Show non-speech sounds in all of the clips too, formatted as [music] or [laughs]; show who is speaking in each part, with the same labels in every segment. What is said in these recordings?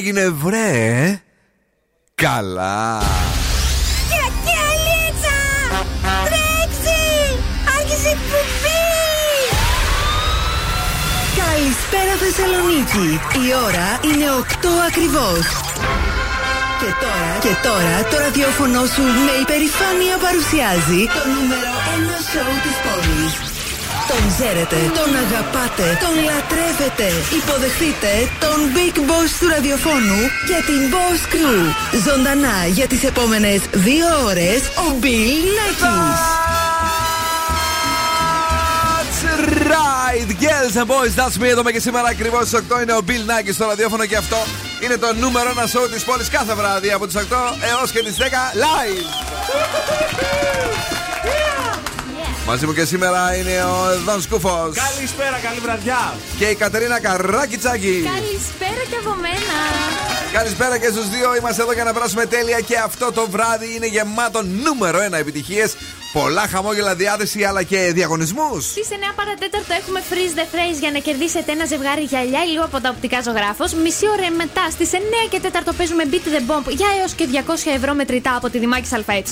Speaker 1: έγινε βρε Καλά.
Speaker 2: Και αλίτσα Τρέξει Άρχισε εκπομπή.
Speaker 3: Καλησπέρα Θεσσαλονίκη. Η ώρα είναι 8 ακριβώς και τώρα, και τώρα το ραδιόφωνο σου με υπερηφάνεια παρουσιάζει το νούμερο 1 σοου της πόλης. Τον ξέρετε, τον αγαπάτε, τον λατρεύετε. Υποδεχτείτε τον Big Boss του ραδιοφώνου και την Boss Crew. Ζωντανά για τις επόμενες δύο ώρες ο Bill Nackis.
Speaker 1: right, girls and boys, that's me. Εδώ και σήμερα ακριβώς στις 8 είναι ο Bill Nackis στο ραδιόφωνο και αυτό είναι το νούμερο ένα show της πόλης κάθε βράδυ από τις 8 έως και τις 10 live. Μαζί μου και σήμερα είναι ο Δον Σκούφο.
Speaker 4: Καλησπέρα, καλή βραδιά.
Speaker 1: Και η Κατερίνα Καράκιτσάκη.
Speaker 2: Καλησπέρα και από μένα.
Speaker 1: Καλησπέρα και στους δύο. Είμαστε εδώ για να περάσουμε τέλεια και αυτό το βράδυ είναι γεμάτο νούμερο 1 επιτυχίες Πολλά χαμόγελα διάθεση αλλά και διαγωνισμούς.
Speaker 2: Στις 9 παρατέταρτο έχουμε freeze the phrase για να κερδίσετε ένα ζευγάρι γυαλιά λίγο από τα οπτικά ζωγράφος. Μισή ώρα μετά στις 9 και 4 παίζουμε beat the bomb για έως και 200 ευρώ μετρητά από τη Δημάκη ΑΕ.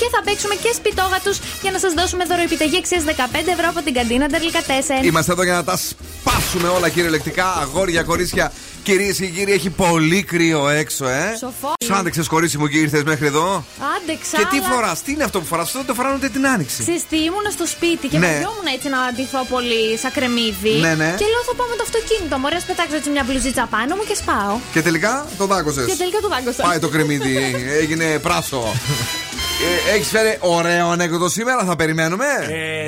Speaker 2: Και θα παίξουμε και σπιτόγατου για να σας δώσουμε δωροεπιταγή αξίας 15 ευρώ από την καντίνα Τερλικά 4.
Speaker 1: Είμαστε εδώ για να τα σπάσουμε όλα κυριολεκτικά. Αγόρια, κορίτσια, Κυρίες και κύριοι, έχει πολύ κρύο έξω, ε.
Speaker 2: Σοφό.
Speaker 1: Σου άντεξε, κορίτσι μου, και ήρθες μέχρι εδώ.
Speaker 2: Άντεξα.
Speaker 1: Και τι
Speaker 2: αλλά...
Speaker 1: φοράς, τι είναι αυτό που φοράς, αυτό δεν το φοράνε ούτε την άνοιξη.
Speaker 2: Ξεστή, ήμουν στο σπίτι και
Speaker 1: ναι.
Speaker 2: βαριόμουν έτσι να αντιθώ πολύ σαν κρεμμύδι.
Speaker 1: Ναι, ναι.
Speaker 2: Και λέω θα πάω με το αυτοκίνητο. Μωρέ, πετάξω έτσι μια μπλουζίτσα πάνω μου και σπάω.
Speaker 1: Και τελικά το δάγκωσες.
Speaker 2: Και τελικά το δάγκωσα.
Speaker 1: Πάει το κρεμμύδι, έγινε πράσο. [laughs] Ε, Έχεις φέρει ωραίο ανέκδοτο σήμερα, θα περιμένουμε.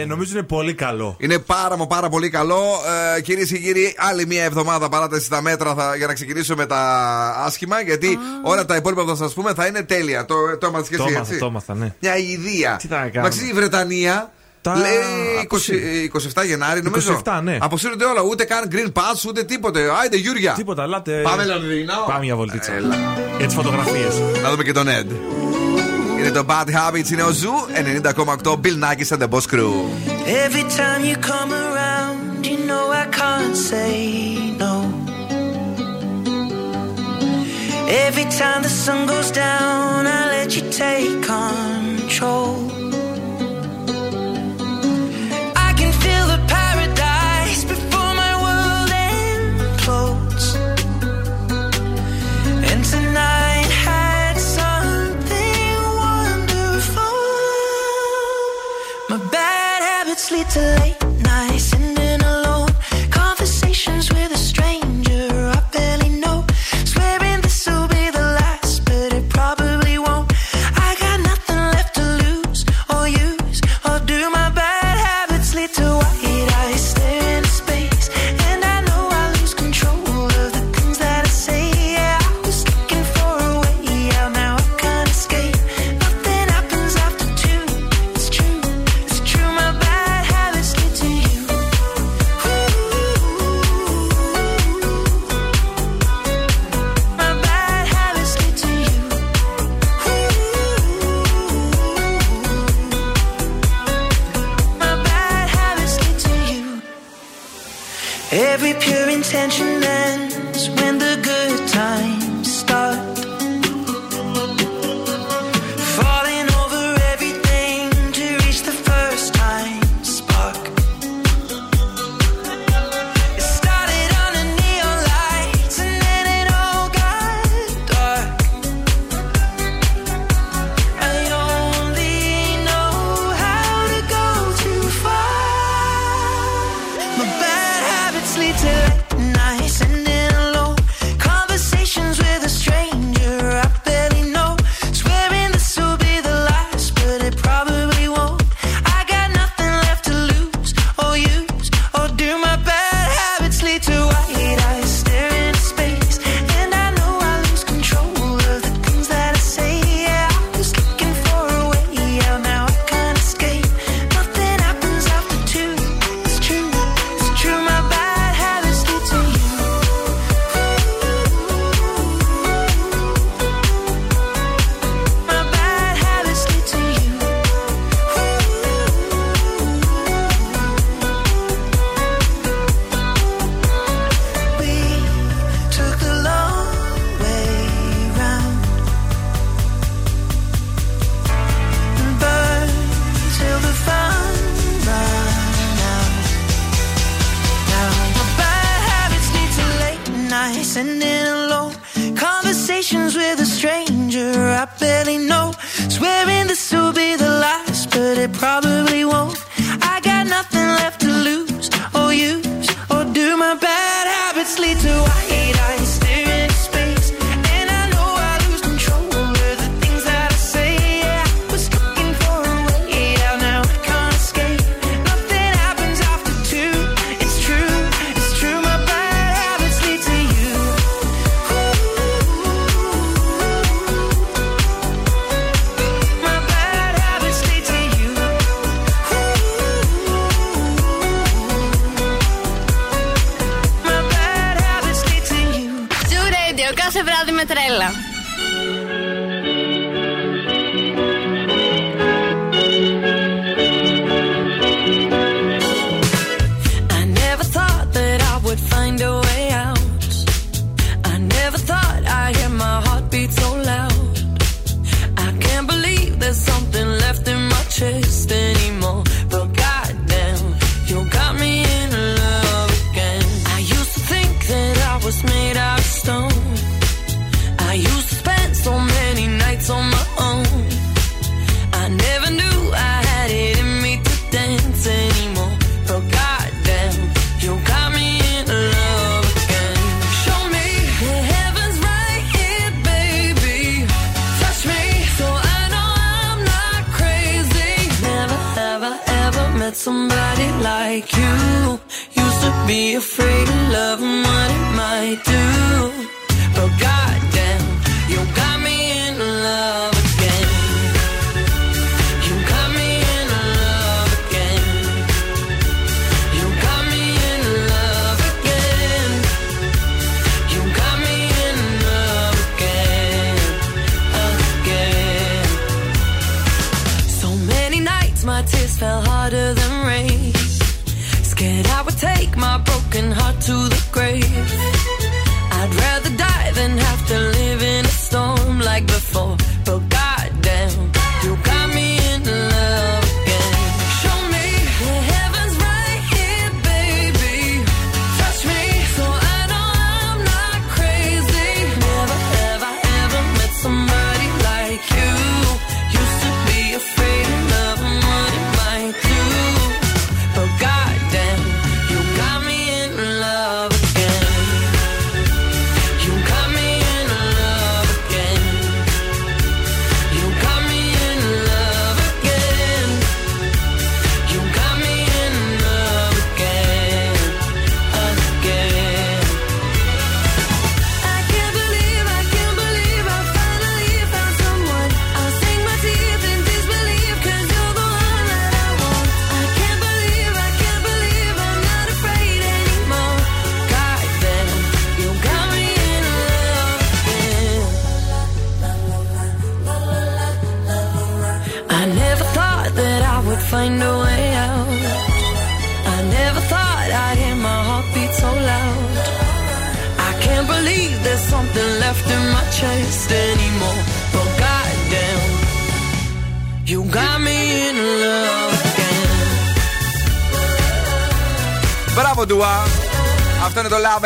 Speaker 4: Ε, νομίζω είναι πολύ καλό.
Speaker 1: Είναι πάρα μα πάρα πολύ καλό. Ε, Κυρίες και κύριοι, άλλη μια εβδομάδα παράταση στα μέτρα θα, για να ξεκινήσουμε με τα άσχημα. Γιατί
Speaker 4: Ah.
Speaker 1: όλα τα υπόλοιπα που θα σας πούμε θα είναι τέλεια. Το, το έμαθες και
Speaker 4: Το
Speaker 1: εσύ,
Speaker 4: έμαθα,
Speaker 1: έτσι.
Speaker 4: το έμαθα, ναι.
Speaker 1: Μια ιδέα.
Speaker 4: Τι θα κάνουμε;
Speaker 1: Εντάξει, η Βρετανία.
Speaker 4: Τα
Speaker 1: Λέει 20, 27 Γενάρη, νομίζω.
Speaker 4: 27, ναι.
Speaker 1: Αποσύρονται όλα. Ούτε καν green pass, ούτε τίποτε. Άιντε, Γιούρια.
Speaker 4: Τίποτα, ελάτε.
Speaker 1: Πάμε Λονδίνο.
Speaker 4: Πάμε για βολτίτσα.
Speaker 1: Έλα.
Speaker 4: Για τις φωτογραφίες.
Speaker 1: Να δούμε και τον Ed. Είναι το Bad Habits, είναι ο Ζου 90,8 Bill Nackis and the Boss Crew.
Speaker 5: Every time you come around, you know I can't say no. Every time the sun goes down, I let you take control. Every pure intention ends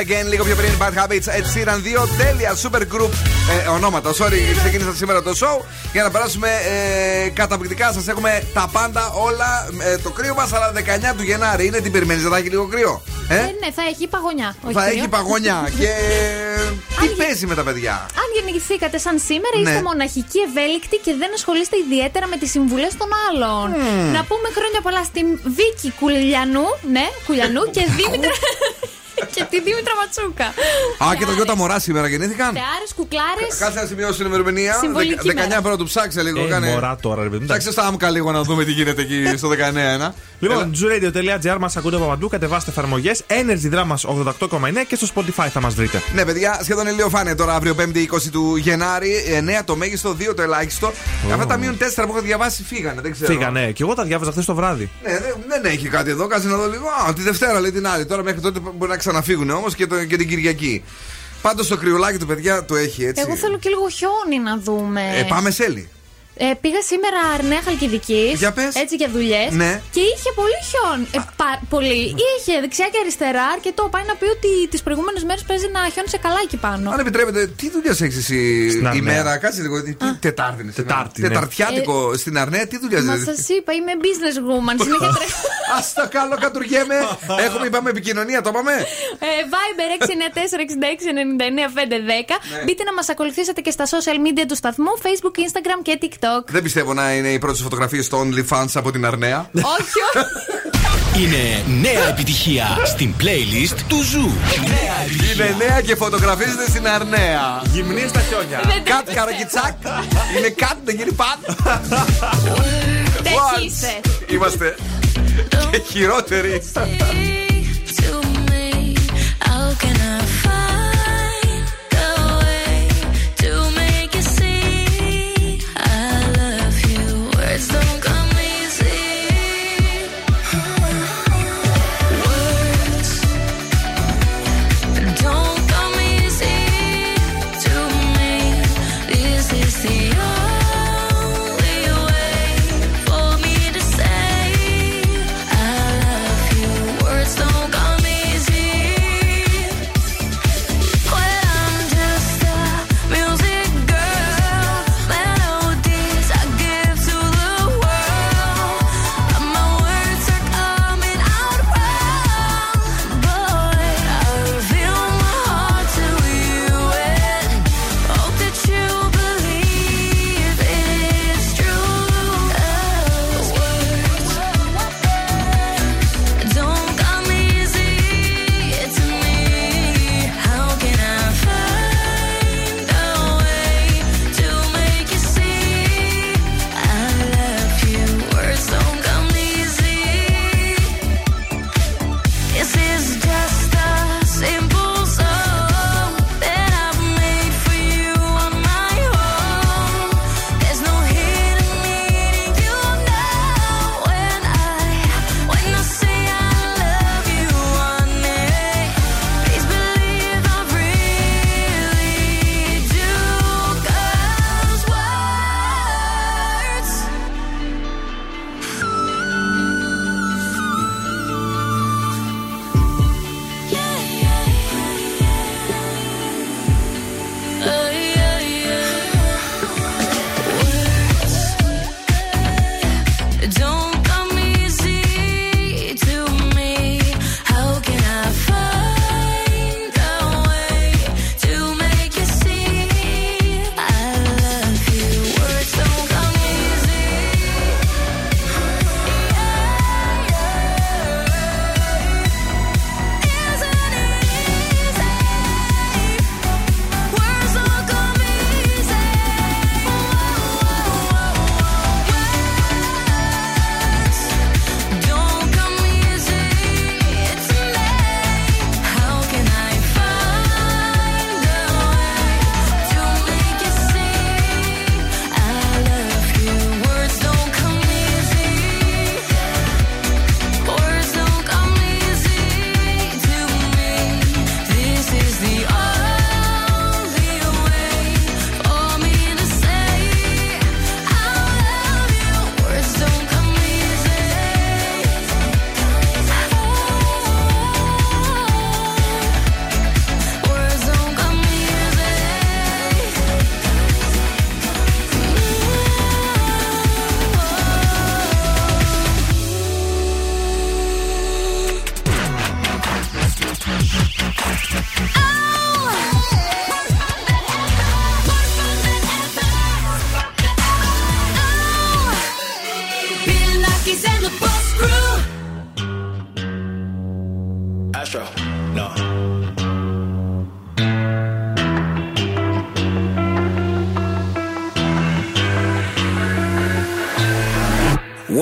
Speaker 6: Again,
Speaker 1: λίγο πιο πριν. Bad Habits, Ed Sheeran, δύο τέλεια super group ε, ονόματα. Sorry, ξεκίνησα σήμερα το show για να περάσουμε ε, καταπληκτικά. Σας έχουμε τα πάντα όλα. Ε, το κρύο μας, αλλά 19 του Γενάρη. Είναι τι περιμένεις, δεν θα έχει λίγο κρύο. Ε;
Speaker 2: Ε, ναι, θα έχει παγωνιά. όχι
Speaker 1: θα
Speaker 2: κρύο.
Speaker 1: έχει παγωνιά. και [laughs] τι
Speaker 2: Αν-
Speaker 1: παίζει με τα παιδιά;
Speaker 2: Αν γεννηθήκατε σαν σήμερα,
Speaker 1: Ναι.
Speaker 2: είστε μοναχικοί, ευέλικτοι και δεν ασχολείστε ιδιαίτερα με τις συμβουλές των άλλων. Να πούμε χρόνια πολλά στην Βίκη Κουλιανού, ναι, Κουλιανού και [laughs] Δήμητρα. Και τη Δήμητρα Ματσούκα.
Speaker 1: Α, και τα δυο τα μωρά σήμερα γεννήθηκαν.
Speaker 2: Θεάρε, κουκλάρες.
Speaker 1: Κάτσε να σημειώσω την ημερομηνία.
Speaker 2: Συμβολική
Speaker 1: Δεκα- 19
Speaker 2: μέρα.
Speaker 1: πρώτου ψάξε λίγο.
Speaker 4: Ε,
Speaker 1: κάνε-
Speaker 4: μωρά τώρα, ρε παιδί μου.
Speaker 1: Ψάξε στα άμκα λίγο να δούμε τι γίνεται εκεί στο 19. Ένα.
Speaker 4: Λοιπόν, zooradio.gr μας ακούτε από παντού, κατεβάστε εφαρμογές. Energy Drama 88,9 και στο Spotify θα μας βρείτε.
Speaker 1: Ναι, παιδιά, σχεδόν ηλιοφάνεια τώρα αύριο 5η 20 του Γενάρη. 9 το μέγιστο, 2 το ελάχιστο. Αυτά τα μείον 4 που έχω διαβάσει φύγανε. Δεν ξέρω.
Speaker 4: Φύγανε. Και εγώ τα διάβαζα χθες το βράδυ.
Speaker 1: Ναι, δεν, δεν έχει κάτι εδώ. Κάτσε να δω λίγο. Α, τη Δευτέρα λέει την άλλη. Τώρα μέχρι τότε μπορεί να ξαναφύγουν όμως και, το- και την Κυριακή. Πάντως το κρυουλάκι του παιδιά το έχει έτσι.
Speaker 2: Εγώ θέλω και λίγο χιόνι να δούμε.
Speaker 1: Ε, πάμε σέλι.
Speaker 2: Ε, πήγα σήμερα Αρνέα Χαλκιδική.
Speaker 7: Για πες.
Speaker 2: Έτσι για δουλειές.
Speaker 7: Ναι.
Speaker 2: Και είχε πολύ χιόν. Ε, πα- πολύ. Είχε δεξιά και αριστερά αρκετό. Πάει να πει ότι τις προηγούμενες μέρες παίζει να χιόνι σε καλά εκεί πάνω.
Speaker 7: Αν επιτρέπετε, τι δουλειά έχεις εσύ
Speaker 4: Στην Αρνέα.
Speaker 7: ημέρα, κάτσε λίγο. Τι, τι, τετάρτη είναι. σήμερα.
Speaker 4: Τετάρτη, ναι.
Speaker 7: Τεταρτιάτικο στην Αρνέα, τι δουλειά
Speaker 2: Μα
Speaker 7: έχεις.
Speaker 2: σας είπα, είμαι business woman. [laughs] Συνέχεια τρέχω.
Speaker 7: Α το καλό, κατουριέμαι. [laughs] Έχουμε, είπαμε επικοινωνία, το είπαμε.
Speaker 2: Ε, Viber 694-6699-510.
Speaker 7: Ναι.
Speaker 2: Μπείτε να μας ακολουθήσετε και στα social media του σταθμού, Facebook, Instagram και TikTok.
Speaker 7: Δεν πιστεύω να είναι οι πρώτες φωτογραφίες στο OnlyFans από την Αρνέα.
Speaker 2: όχι, όχι.
Speaker 8: Είναι νέα επιτυχία στην playlist του Zoo. Νέα επιτυχία.
Speaker 7: Είναι νέα και φωτογραφίζεται στην Αρνέα.
Speaker 4: Γυμνή στα χιόνια.
Speaker 7: Κατ καρακιτσάκ. Είναι κάτι, δεν γίνει πατ.
Speaker 2: Τέτοιοι είστε.
Speaker 7: Είμαστε και χειρότεροι.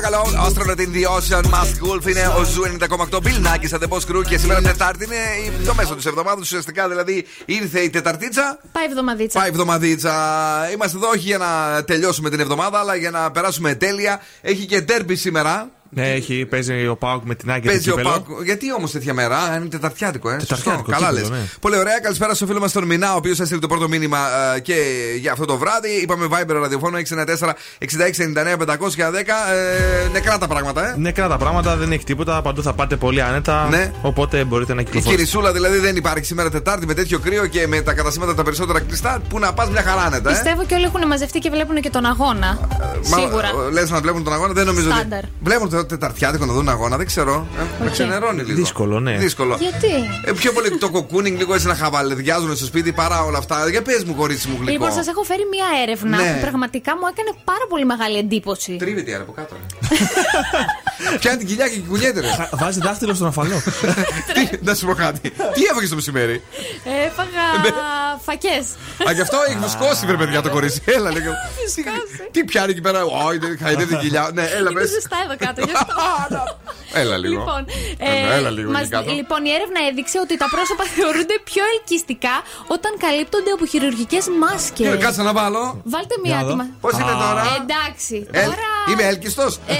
Speaker 9: freeze.
Speaker 1: Καλό, καλό. Astronaut in the Ocean, Mask Wolf είναι ο Zoo 90,8 Bill Nakis, The Boss Crew και σήμερα Τετάρτη είναι η- το μέσο της εβδομάδας. Ουσιαστικά δηλαδή ήρθε η Τεταρτίτσα.
Speaker 2: Πάει εβδομαδίτσα.
Speaker 1: Πάει εβδομαδίτσα. Είμαστε εδώ όχι για να τελειώσουμε την εβδομάδα, αλλά για να περάσουμε τέλεια. Έχει και ντέρμπι σήμερα.
Speaker 4: Ναι, έχει, παίζει ο ΠΑΟΚ με την ΑΕΚ
Speaker 1: Παίζει ο
Speaker 4: κύπελλο.
Speaker 1: Πάκο. Γιατί όμως τέτοια μέρα, είναι τεταρτιάτικο, ε.
Speaker 4: Τεταρτιάτικο,
Speaker 1: Σωστό. Καλά λες.
Speaker 4: κύπελλο, ναι.
Speaker 1: Πολύ ωραία. Καλησπέρα στο φίλο μας τον Μινά, ο οποίος έστειλε το πρώτο μήνυμα ε, και για αυτό το βράδυ. Είπαμε Viber ραδιοφώνο 694 6699 510. Ε, νεκρά τα πράγματα, ε.
Speaker 4: Νεκρά τα πράγματα, δεν έχει τίποτα. Παντού θα πάτε πολύ άνετα.
Speaker 1: Ναι.
Speaker 4: Οπότε μπορείτε να
Speaker 1: Η
Speaker 4: κυκλοφορήσετε.
Speaker 1: κυρισούλα δηλαδή δεν υπάρχει σήμερα Τετάρτη με τέτοιο κρύο και με τα καταστήματα τα περισσότερα κλειστά. Πού να πας μια χαρά άνετα, ε.
Speaker 2: Πιστεύω και όλοι έχουν μαζευτεί και βλέπουν και τον αγώνα. Σίγουρα.
Speaker 1: Λες να βλέπουν τον αγώνα, δεν νομίζω
Speaker 2: Στάνταρ.
Speaker 1: ότι. Βλέπουν το Τεταρτιάτικο να δουν αγώνα, δεν ξέρω. Ε, Με ξενερώνει λίγο.
Speaker 4: Δύσκολο, ναι.
Speaker 1: Δύσκολο.
Speaker 2: Γιατί;
Speaker 1: Ε, πιο πολύ το κοκκούνινγκ, λίγο έτσι να χαβαλεδιάζουν στο σπίτι παρά όλα αυτά. Για πες μου, κορίτσι μου γλυκό.
Speaker 2: Λοιπόν, σας έχω φέρει μία έρευνα
Speaker 1: Ναι.
Speaker 2: που πραγματικά μου έκανε πάρα πολύ μεγάλη εντύπωση.
Speaker 1: Τρίβεται η από κάτω. ρε. [laughs] Πιάνει την κοιλιά και κουνιέται. ρε.
Speaker 4: Α, Βάζει δάχτυλο στον αφαλό. [laughs]
Speaker 1: Τι, να σου πω κάτι. Τι έφαγε το μεσημέρι;
Speaker 2: Έφαγα [laughs]
Speaker 1: Ναι.
Speaker 2: φακές.
Speaker 1: Α, γι' αυτό έχει φουσκώσει, βρε παιδιά το κορίτσι. Έλα, λέγε. Τι- Τι πιάνει εκεί πέρα; Όχι, δεν χαϊδεύει την κοιλιά. Ναι, έλα,
Speaker 2: Είναι
Speaker 1: πες.
Speaker 2: ζεστά εδώ κάτω, γι' αυτό.
Speaker 1: Έλα λίγο.
Speaker 2: Λοιπόν,
Speaker 1: Έλα, έλα λίγο
Speaker 2: μας-
Speaker 1: εκεί κάτω.
Speaker 2: λοιπόν, η έρευνα έδειξε ότι τα πρόσωπα [laughs] θεωρούνται πιο ελκυστικά όταν καλύπτονται από χειρουργικές μάσκες.
Speaker 1: Ε, Κάτσε να βάλω.
Speaker 2: Βάλτε μία
Speaker 4: Για να δω.
Speaker 2: άτομα.
Speaker 1: Πώς είναι τώρα;
Speaker 2: Εντάξει.
Speaker 1: Ελ-
Speaker 2: Τώρα.
Speaker 1: Είμαι έλκυστος;
Speaker 2: Ε,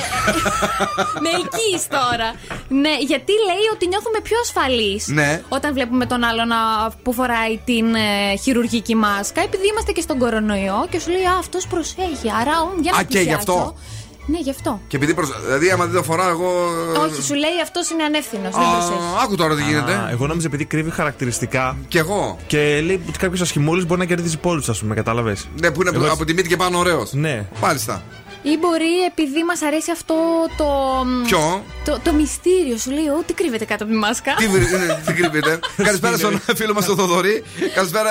Speaker 2: [laughs] με ελκύεις τώρα. Ναι, γιατί λέει ότι νιώθουμε πιο ασφαλείς
Speaker 1: Ναι.
Speaker 2: όταν βλέπουμε τον άλλον α, που φοράει την ε, χειρουργική μάσκα. Επειδή είμαστε και στον κορονοϊό και σου λέει Α, αυτός προσέχει. Άρα, ου, για να
Speaker 1: Α, και γι'
Speaker 2: πλησιάσω».
Speaker 1: αυτό.
Speaker 2: Ναι, γι' αυτό.
Speaker 1: Και επειδή προσ... Δηλαδή, άμα δεν το φοράω εγώ.
Speaker 2: Όχι, σου λέει αυτός είναι ανεύθυνος. Δεν
Speaker 1: Α,
Speaker 2: προσέχει.
Speaker 1: Άκου τώρα τι
Speaker 4: Α,
Speaker 1: γίνεται.
Speaker 4: εγώ νόμιζα επειδή κρύβει χαρακτηριστικά
Speaker 1: Κι εγώ.
Speaker 4: και λέει ότι κάποιος ασχημούλης μπορεί να κερδίσει πόντους, ας πούμε, κατάλαβες.
Speaker 1: Ναι, που είναι
Speaker 4: Εγώ-
Speaker 1: από τη μύτη και πάνω ωραίος.
Speaker 4: Ναι.
Speaker 1: Μάλιστα.
Speaker 2: Ή μπορεί επειδή μας αρέσει αυτό το. μ,
Speaker 1: Ποιο;
Speaker 2: Το, το μυστήριο σου λέει, Ω, τι κρύβεται κάτω από τη μάσκα.
Speaker 1: Τι, βρει- είναι- τι κρύβεται. [laughs] Καλησπέρα στον φίλο μας τον Θοδωρή. Καλησπέρα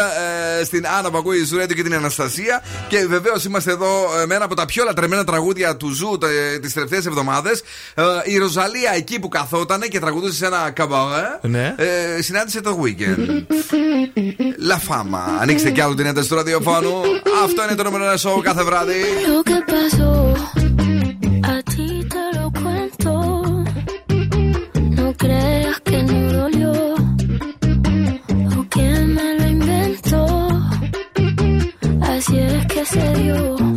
Speaker 1: ε, στην Άννα που ακούει Zoo Radio και την Αναστασία. Και βεβαίως είμαστε εδώ ε, με ένα από τα πιο λατρεμένα τραγούδια του Zoo τις τελευταίες εβδομάδες. η Ροζαλία εκεί που καθόταν και τραγουδούσε σε ένα καμπαρέ.
Speaker 4: Ναι.
Speaker 1: ε, συνάντησε το weekend. La Fama. Ανοίξτε κι άλλο την ένταση του ραδιοφώνου. Αυτό είναι το νούμερο ένα show κάθε βράδυ.
Speaker 7: A ti te lo cuento. No creas que no dolió o que me lo inventó. Así es que se dio.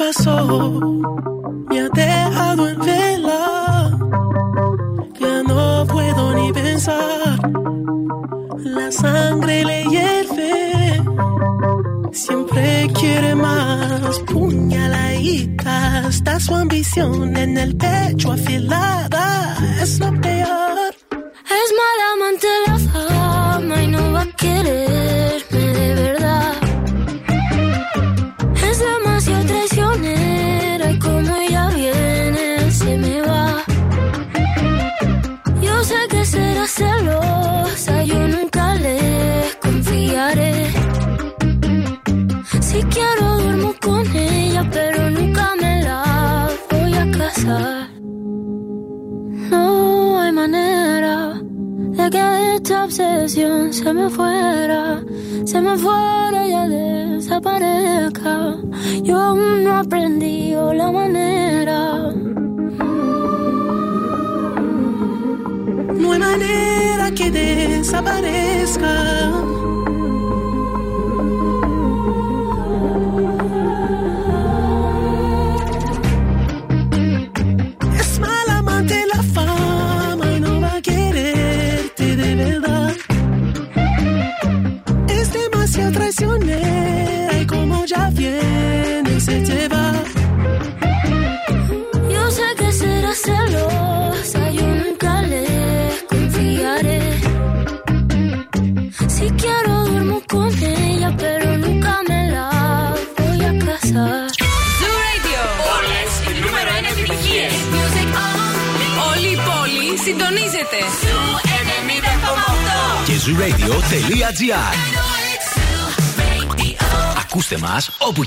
Speaker 10: pasó me ha dejado en vela. Ya no puedo ni pensar. La sangre le hierve. Siempre quiere más. Puñaladita. Está su ambición en el pecho afilada.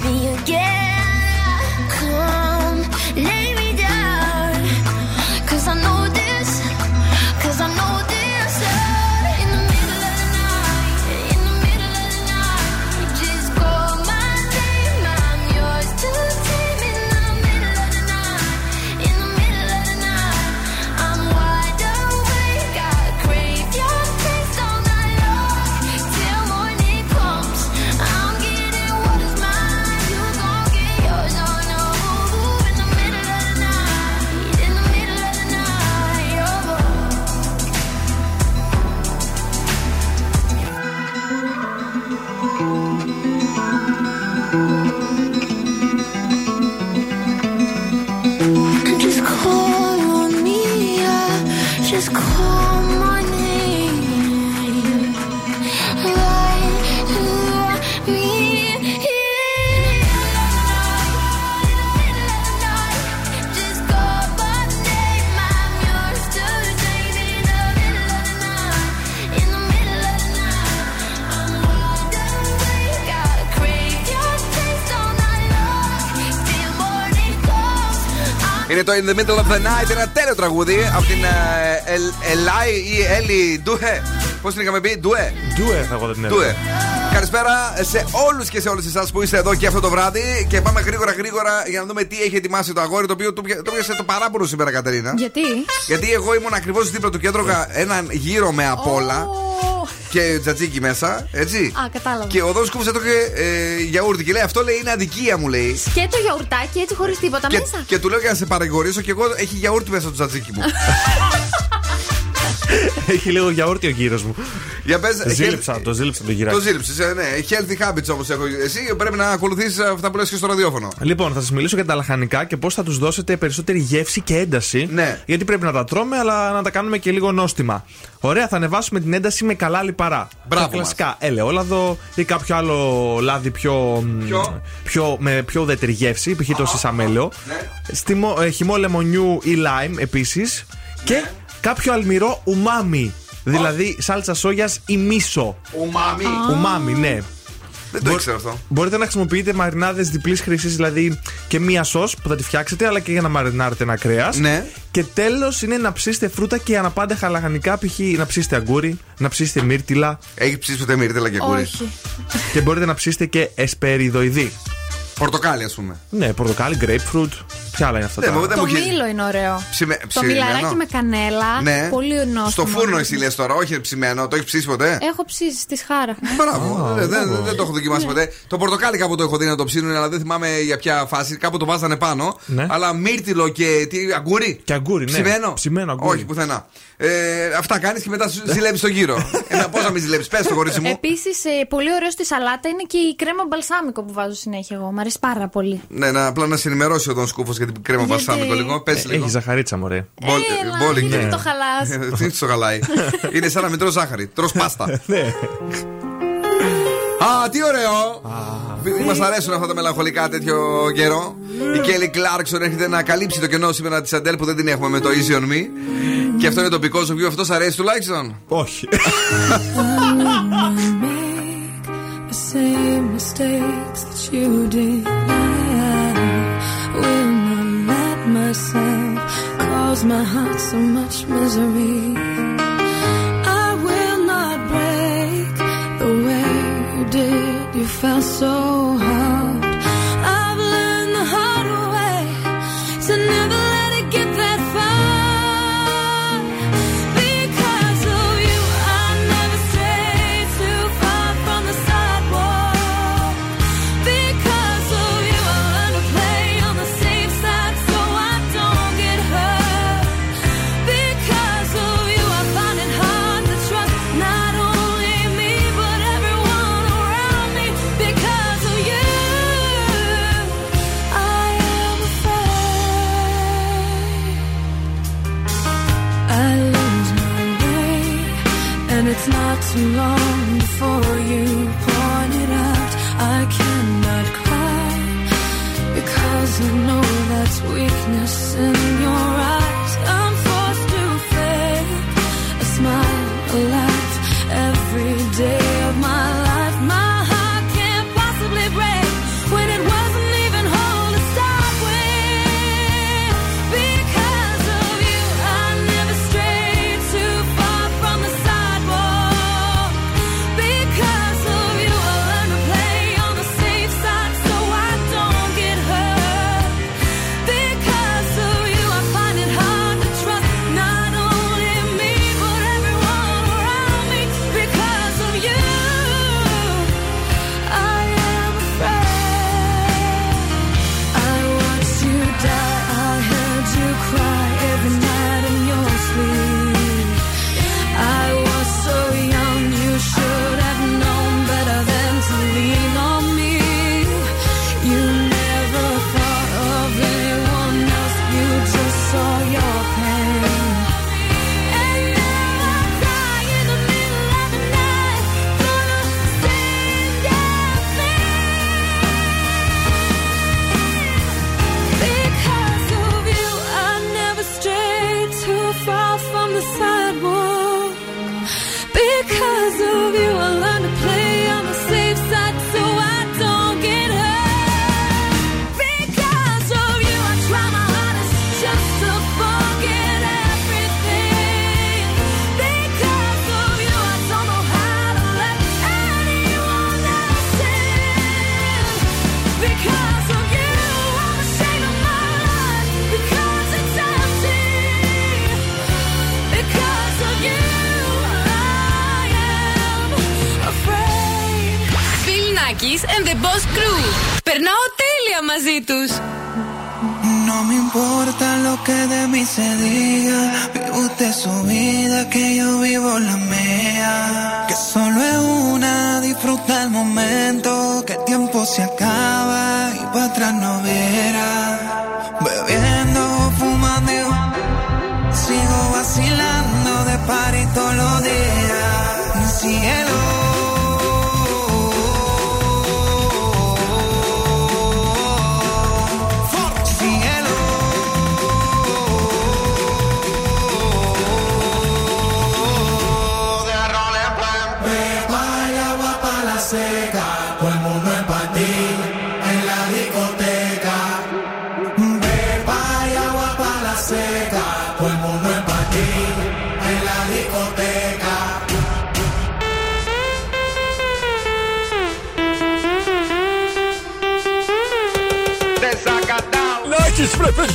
Speaker 7: me again.
Speaker 1: το In the Middle of the Night. Ένα τέλειο τραγούδι από την ε, Ελάι ή Έλλη Ντουέ. Πώς την είχαμε πει, Ντουέ.
Speaker 4: Ντουέ θα εγώ την
Speaker 1: Ντουέ. Καλησπέρα σε όλους και σε όλες εσάς που είστε εδώ και αυτό το βράδυ. Και πάμε γρήγορα γρήγορα για να δούμε τι έχει ετοιμάσει το αγόρι το οποίο το πιάσε το παράπονο σήμερα, Κατερίνα.
Speaker 2: Γιατί;
Speaker 1: Γιατί εγώ ήμουν ακριβώς δίπλα του και έτρωγα έναν γύρο με
Speaker 2: απόλα
Speaker 1: και τζατζίκι μέσα, έτσι.
Speaker 2: Α, κατάλαβα.
Speaker 1: Και ο Δόν Σκούφο έτρωγε ε, γιαούρτι και λέει αυτό λέει είναι αδικία μου λέει.
Speaker 2: Και το γιαουρτάκι έτσι χωρίς τίποτα
Speaker 1: Και,
Speaker 2: μέσα.
Speaker 1: και του λέω για να σε παρηγορήσω και εγώ έχει γιαούρτι μέσα στο τζατζίκι μου.
Speaker 4: Έχει λίγο γιαούρτι ο γύρος μου.
Speaker 1: Για πες,
Speaker 4: Ζήλεψα, το ζήλεψα το γυράκι.
Speaker 1: Το ζήλεψες, ναι. Healthy habits όμω έχω. Εσύ πρέπει να ακολουθήσεις αυτά που λες και στο ραδιόφωνο.
Speaker 4: Λοιπόν, θα σας μιλήσω για τα λαχανικά και πώς θα τους δώσετε περισσότερη γεύση και ένταση.
Speaker 1: Ναι.
Speaker 4: Γιατί πρέπει να τα τρώμε, αλλά να τα κάνουμε και λίγο νόστιμα. Ωραία, θα ανεβάσουμε την ένταση με καλά λιπαρά.
Speaker 1: Μπράβο
Speaker 4: Τα κλασικά ελαιόλαδο ή κάποιο άλλο λάδι πιο. μ,
Speaker 1: Ποιο;
Speaker 4: πιο με πιο ουδέτερη γεύση, π.χ. το σισαμέλαιο.
Speaker 1: Ναι.
Speaker 4: Στιμο, ε, χυμό λεμονιού ή lime επίσης. Και
Speaker 1: Ναι.
Speaker 4: κάποιο αλμυρό ουμάμι. Δηλαδή σάλτσα σόγιας ή μίσο.
Speaker 1: Ουμάμι.
Speaker 4: Ουμάμι, ναι.
Speaker 1: Δεν το ήξερα αυτό.
Speaker 4: Μπορείτε να χρησιμοποιείτε μαρινάδες διπλής χρήσης, δηλαδή και μία σος που θα τη φτιάξετε, αλλά και για να μαρινάρετε ένα κρέας.
Speaker 1: Ναι.
Speaker 4: Και τέλος είναι να ψήσετε φρούτα και αναπάντεχα λαχανικά, π.χ. να ψήσετε αγκούρι, να ψήσετε μύρτιλα
Speaker 1: Έχει ψήσει ποτέ μυρίτελα και κούρι.
Speaker 2: Όχι.
Speaker 4: και μπορείτε να ψήσετε και εσπεριδοειδή.
Speaker 1: Πορτοκάλι, ας πούμε.
Speaker 4: Ναι, πορτοκάλι, grapefruit. Ποια άλλα είναι αυτά.
Speaker 1: Ναι,
Speaker 4: τα-
Speaker 1: μα δεν
Speaker 2: Το
Speaker 1: μου έχει-
Speaker 2: μήλο είναι ωραίο.
Speaker 1: Ψημε-
Speaker 2: Το
Speaker 1: ψημένο.
Speaker 2: μιλαράκι με κανέλα.
Speaker 1: Ναι.
Speaker 2: Πολύ νόστιμο.
Speaker 1: Στο φούρνο εσύ λες τώρα, όχι ψημένο. Το έχεις ψήσει ποτέ;
Speaker 2: Έχω ψήσει στη σχάρα.
Speaker 1: Μπράβο. Δεν- δεν, δεν το έχω δοκιμάσει ποτέ. Το πορτοκάλι κάπου το έχω δει να το ψήνουν, αλλά δεν θυμάμαι για ποια φάση. Κάπου το βάζανε πάνω.
Speaker 4: Ναι.
Speaker 1: Αλλά μύρτιλο και τι, αγκούρι.
Speaker 4: Και αγκούρι, ναι.
Speaker 1: Ψημένο;
Speaker 4: Ψημένο αγκούρι.
Speaker 1: Όχι, πουθενά. Ε, αυτά κάνεις και μετά σου ζηλεύει τον γύρο. ε, πώς να μην ζηλεύει, πες το κορίτσι μου.
Speaker 2: Επίσης, πολύ ωραίο στη σαλάτα είναι και η κρέμα μπαλσάμικο που βάζω συνέχεια εγώ. Μ' αρέσει πάρα πολύ.
Speaker 1: Ναι, να, απλά να σε ενημερώσει ο Δον Σκούφος για την κρέμα
Speaker 2: Γιατί-
Speaker 1: βαλσάμικο λίγο. Πες
Speaker 4: Ε,
Speaker 1: λίγο.
Speaker 4: Έχει ζαχαρίτσα, μωρέ.
Speaker 1: Μπολ-
Speaker 2: Έλα,
Speaker 1: μπόλικ,
Speaker 2: γιατί
Speaker 1: ναι.
Speaker 2: το χαλάς;
Speaker 1: Ε, Τι το χαλάει. [laughs] Είναι σαν να μην τρως ζάχαρη. Τρως πάστα. [laughs]
Speaker 4: Ναι.
Speaker 1: Α, τι ωραίο! Μας αρέσουν αυτά τα μελαγχολικά τέτοιο καιρό. Η Kelly Clarkson έρχεται να καλύψει το κενό σήμερα της Αντέλ που δεν την έχουμε με το Easy on Me. Και αυτό είναι το πικό σου Αυτός σ' αρέσει τουλάχιστον;
Speaker 4: Όχι. [laughs]
Speaker 11: the same mistakes that you did. I will not let myself cause my heart so much misery. I will not break the way you did. You felt so hard. It's not too long before you point it out. I cannot cry because I know that's weakness in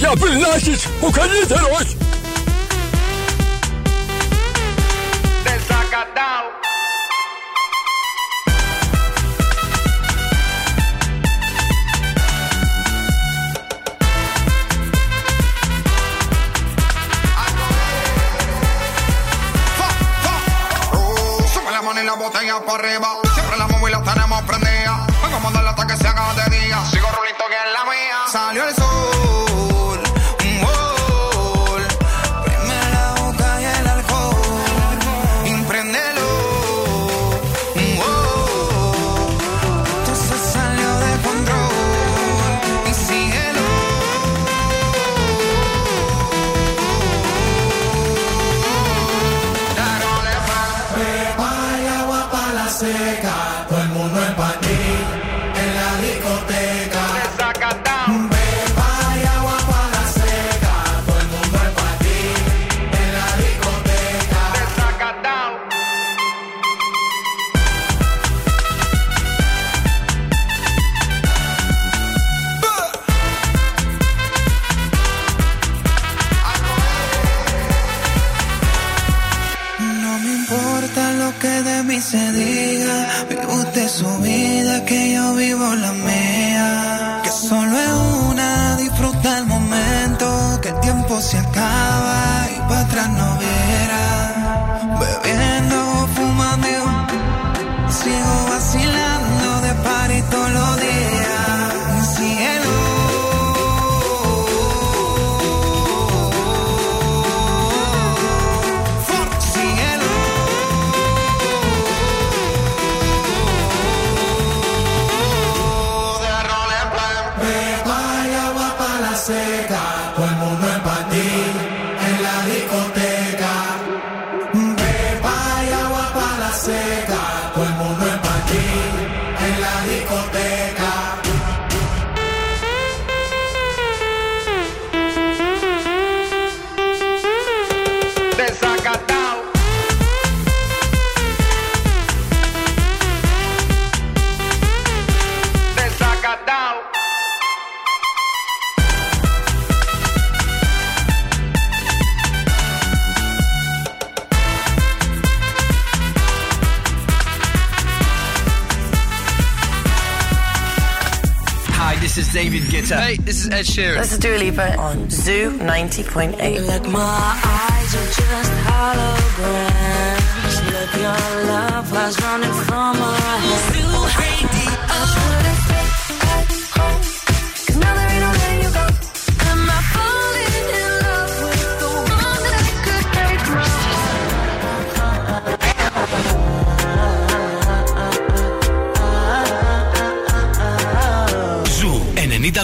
Speaker 12: я приносить Украине, кондитеров. Discoteca.
Speaker 13: Hey, this is Ed Sheeran.
Speaker 14: This is Dua Lipa on Zoo 90.8.
Speaker 11: Like my eyes are just holograms. Like your love running from.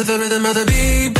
Speaker 15: To the rhythm of the beat,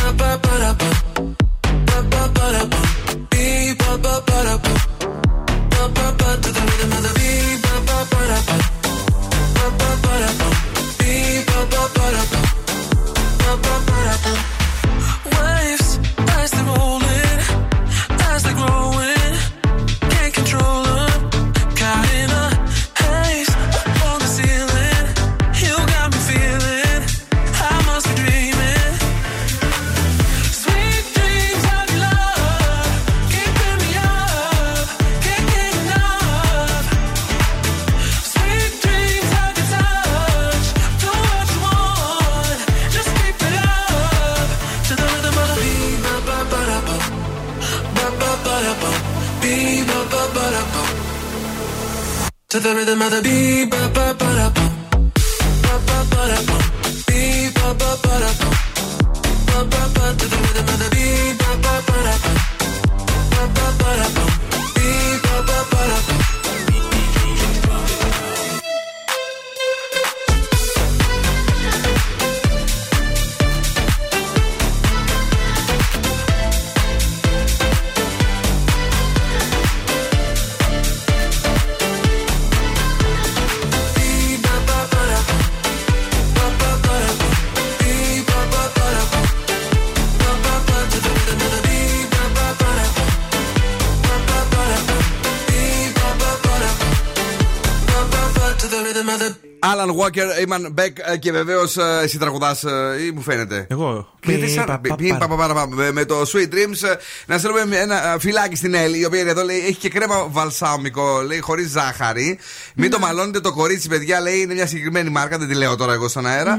Speaker 1: Walker, Eamon Beck ε, και βεβαίως εσύ τραγουδάς ή μου φαίνεται.
Speaker 4: Εγώ.
Speaker 1: Γιατί
Speaker 4: Πι,
Speaker 1: σαν-
Speaker 4: πα, πα,
Speaker 1: πι,
Speaker 4: πα.
Speaker 1: πα, πα, πα, πα, με- Με το Sweet Dreams ε, να στείλουμε ένα ε, φυλάκι στην Έλλη, η οποία είναι εδώ λέει έχει και κρέμα βαλσάμικο, λέει χωρίς ζάχαρη. Μην το μαλώνετε το κορίτσι, παιδιά, λέει είναι μια συγκεκριμένη μάρκα, δεν τη λέω τώρα εγώ στον αέρα.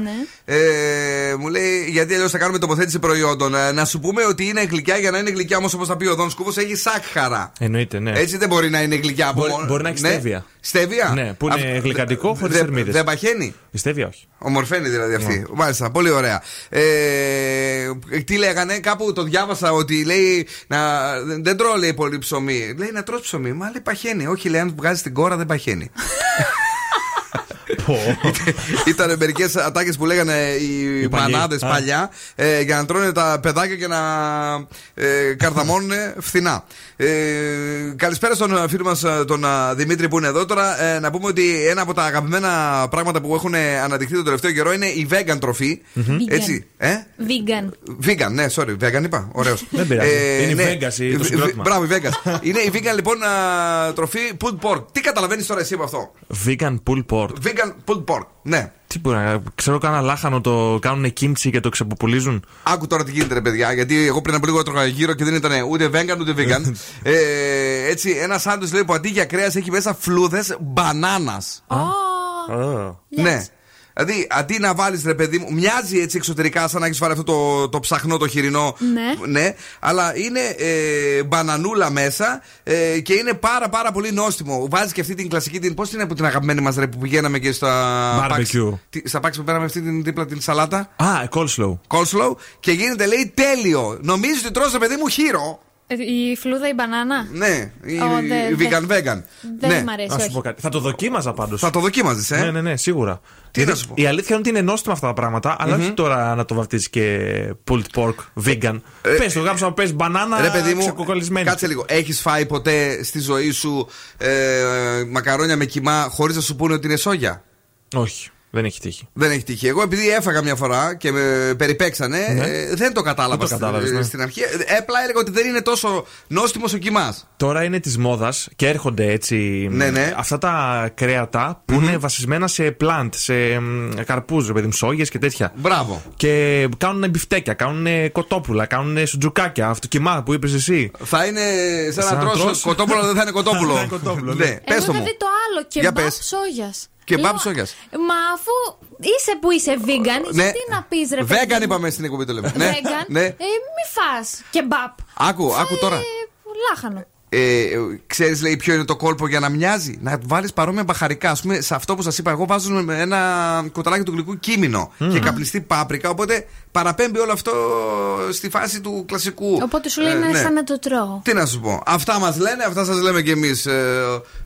Speaker 2: Ναι.
Speaker 1: Ε, μου λέει γιατί αλλιώς θα κάνουμε τοποθέτηση προϊόντων. Ε, να σου πούμε ότι είναι γλυκιά για να είναι γλυκιά όμως όπως θα πει ο Δόν Σκούφο έχει σάκχαρα.
Speaker 4: Εννοείται, ναι.
Speaker 1: Έτσι δεν μπορεί να είναι γλυκιά από
Speaker 4: Μπορεί,
Speaker 1: μόνο-
Speaker 4: μπορεί να έχει
Speaker 1: Ναι.
Speaker 4: στέβια.
Speaker 1: Στέβια;
Speaker 4: Ναι, που είναι
Speaker 1: Αυ-
Speaker 4: γλυκαντικό χωρίς
Speaker 1: δεν-
Speaker 4: θερμίδες.
Speaker 1: Δεν παχαίνει;
Speaker 4: Η στέβια όχι.
Speaker 1: Ομορφαίνει δηλαδή αυτή. Μάλιστα, πολύ ωραία. Ε, τι λέγανε, κάπου το διάβασα ότι λέει να, δεν τρώω λέει πολύ ψωμί. Λέει να τρως ψωμί. Μα λέει παχαίνει. Όχι, λέει αν βγάζεις την κόρα δεν παχαίνει. [laughs] [laughs] Ήταν μερικές ατάκες που λέγανε οι,
Speaker 4: Οι παλιοί.
Speaker 1: μανάδες
Speaker 4: Α.
Speaker 1: παλιά ε, για να τρώνε τα παιδάκια και να ε, καρδαμώνουν φθηνά. Ε, καλησπέρα στον φίλο μας τον α, Δημήτρη που είναι εδώ τώρα. Ε, να πούμε ότι ένα από τα αγαπημένα πράγματα που έχουν αναδειχθεί τον τελευταίο καιρό είναι η vegan τροφή.
Speaker 2: Vegan.
Speaker 1: Έτσι. Ε;
Speaker 2: Vegan.
Speaker 1: Vegan, ναι, sorry, vegan είπα. Ωραίος. [laughs]
Speaker 4: Δεν πειράζει. Είναι η Vegas η- το συγκρότημα.
Speaker 1: Μπράβο, η Vegas. [laughs] είναι η vegan λοιπόν α, τροφή pulled pork. Τι καταλαβαίνεις τώρα εσύ από αυτό;
Speaker 4: Vegan pulled pork.
Speaker 1: Vegan pulled pork. Ναι.
Speaker 4: Τι μπορεί να. Ξέρω κανένα λάχανο το κάνουν κίνηση και το ξεποπουλίζουν.
Speaker 1: Άκου τώρα τι γίνεται, ρε παιδιά. Γιατί εγώ πριν από λίγο έτρωγα γύρω και δεν ήταν ούτε vegan ούτε vegan. [laughs] ε, έτσι, ένα σάντουιτς λέει που αντί για κρέας έχει μέσα φλούδες μπανάνας. Ναι. Δηλαδή, αντί να βάλεις ρε παιδί μου, μοιάζει έτσι εξωτερικά σαν να έχεις βάλει αυτό το, το ψαχνό το χοιρινό.
Speaker 2: Ναι.
Speaker 1: αλλά είναι ε, μπανανούλα μέσα ε, και είναι πάρα πάρα πολύ νόστιμο. Βάζεις και αυτή την κλασική. Την, Πώς είναι από την αγαπημένη μας ρε που πηγαίναμε και στα.
Speaker 4: Barbecue.
Speaker 1: Pax- τι- στα πάξ που πέραμε αυτή την δίπλα την σαλάτα;
Speaker 4: Α, coleslaw.
Speaker 1: Coleslaw και γίνεται λέει τέλειο. Νομίζεις ότι τρως ρε παιδί μου χείρο;
Speaker 2: Ε, Η φλούδα η μπανάνα;
Speaker 1: Ναι, η,
Speaker 2: Ω,
Speaker 1: η
Speaker 2: δε-
Speaker 1: vegan
Speaker 2: δε-
Speaker 1: vegan.
Speaker 2: δεν
Speaker 1: ναι.
Speaker 2: μ' αρέσει.
Speaker 4: Να σου
Speaker 2: όχι.
Speaker 4: πω κάτι. Θα το δοκίμαζα πάντως.
Speaker 1: Θα το δοκίμαζες, ε;
Speaker 4: Ναι, ναι, ναι, σίγουρα.
Speaker 1: Τι
Speaker 4: Γιατί
Speaker 1: να σου πω.
Speaker 4: Η αλήθεια είναι ότι είναι νόστιμα αυτά τα πράγματα, αλλά όχι τώρα να το βαφτίσει και pulled pork, vegan.
Speaker 1: Ε,
Speaker 4: Πες το γάμψα να πες μπανάνα
Speaker 1: Ρε παιδί μου,
Speaker 4: ξεκοκολλισμένη.
Speaker 1: κάτσε λίγο. Έχεις φάει ποτέ στη ζωή σου ε, μακαρόνια με κοιμά χωρίς να σου πούνε ότι είναι σόγια;
Speaker 4: Όχι, δεν έχει τύχει.
Speaker 1: Δεν έχει τύχει. Εγώ επειδή έφαγα μια φορά και με περιπέξανε,
Speaker 4: Ναι.
Speaker 1: ε, δεν το κατάλαβα
Speaker 4: Δεν το κατάλαβες,
Speaker 1: στην,
Speaker 4: ναι.
Speaker 1: στην αρχή. Ε, Απλά έλεγα ότι δεν είναι τόσο νόστιμο ο κοιμάς.
Speaker 4: Τώρα είναι της μόδας και έρχονται έτσι
Speaker 1: Ναι, ναι.
Speaker 4: αυτά τα κρέατα που είναι βασισμένα σε plant, σε καρπούζ, παιδί μου, σόγιες και τέτοια.
Speaker 1: Μπράβο.
Speaker 4: Και κάνουν μπιφτέκια, κάνουν κοτόπουλα, κάνουν σουτζουκάκια, αυτό κοιμά που είπες εσύ.
Speaker 1: Θα είναι σαν
Speaker 4: Σαν
Speaker 1: να
Speaker 4: να
Speaker 1: τρώσει
Speaker 4: τρως.
Speaker 1: κοτόπουλο, δεν θα είναι κοτόπουλο.
Speaker 4: Δεν [laughs] θα είναι κοτόπουλο,
Speaker 1: ναι,
Speaker 4: ναι.
Speaker 1: πες
Speaker 2: Εγώ
Speaker 1: το
Speaker 2: είχα
Speaker 1: μου.
Speaker 2: δει το άλλο και
Speaker 1: Για
Speaker 2: μπαπ
Speaker 1: πες.
Speaker 2: σόγια.
Speaker 1: Κεμπάπ σόγιας.
Speaker 2: Μα αφού είσαι που είσαι vegan,
Speaker 1: Ναι.
Speaker 2: γιατί να πεις ρε παιδί
Speaker 1: Vegan
Speaker 2: μου;
Speaker 1: είπαμε στην εκπομπή το λέμε. Ναι,
Speaker 2: Vegan.
Speaker 1: ναι.
Speaker 2: Ε, μη φας κεμπάπ.
Speaker 1: Άκου, άκου τώρα.
Speaker 2: Ε, λάχανο.
Speaker 1: Ε, Ξέρεις, λέει, ποιο είναι το κόλπο για να μοιάζει; Να βάλεις παρόμοια μπαχαρικά. Α πούμε, σε αυτό που σας είπα, εγώ βάζω με ένα κοταλάκι του γλυκού κείμενο και καπνιστή πάπρικα. Οπότε παραπέμπει όλο αυτό στη φάση του κλασικού.
Speaker 2: Οπότε σου λέει
Speaker 1: Ε,
Speaker 2: είναι
Speaker 1: ναι.
Speaker 2: σαν να το τρώω.
Speaker 1: Τι να σου πω. Αυτά μας λένε, αυτά σας λέμε κι εμείς.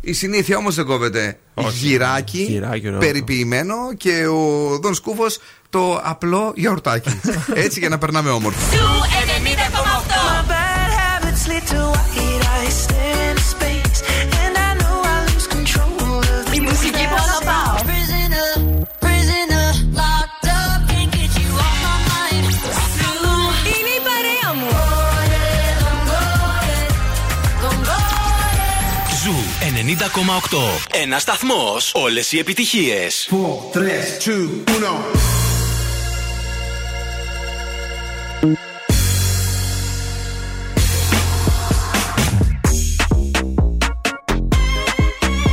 Speaker 1: η συνήθεια όμως δεν κόβεται. Γυράκι,
Speaker 4: Γυράκι, ωραίο.
Speaker 1: περιποιημένο και ο Δον Σκούφος
Speaker 5: το απλό γιαουρτάκι. [laughs] Έτσι για να περνάμε όμορφα.
Speaker 8: Ένα σταθμό. Όλε οι επιτυχίε.
Speaker 9: 4, 3, 2, 1.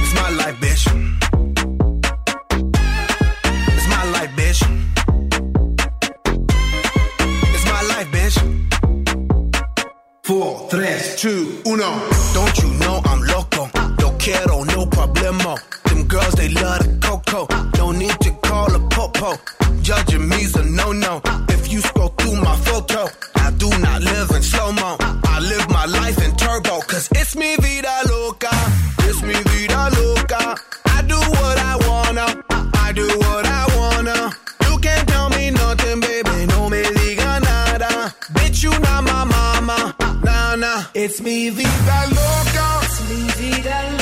Speaker 9: It's my life, bitch. It's my life, bitch. It's my life, bitch. Four, tres, two, uno. Don't you know I'm loco? No quiero, no problemo. Them girls, they love the coco. No need to call a popo. Judging me's a no-no. If you scroll through my photo, I do not live in slow-mo. I live my life in turbo. Cause it's me vida loca. It's me vida loca. I do what I wanna. I do what I wanna. You can't tell me nothing, baby. No me diga nada. Bitch, you not my mama. Nah, nah. It's me vida loca. It's me vida loca.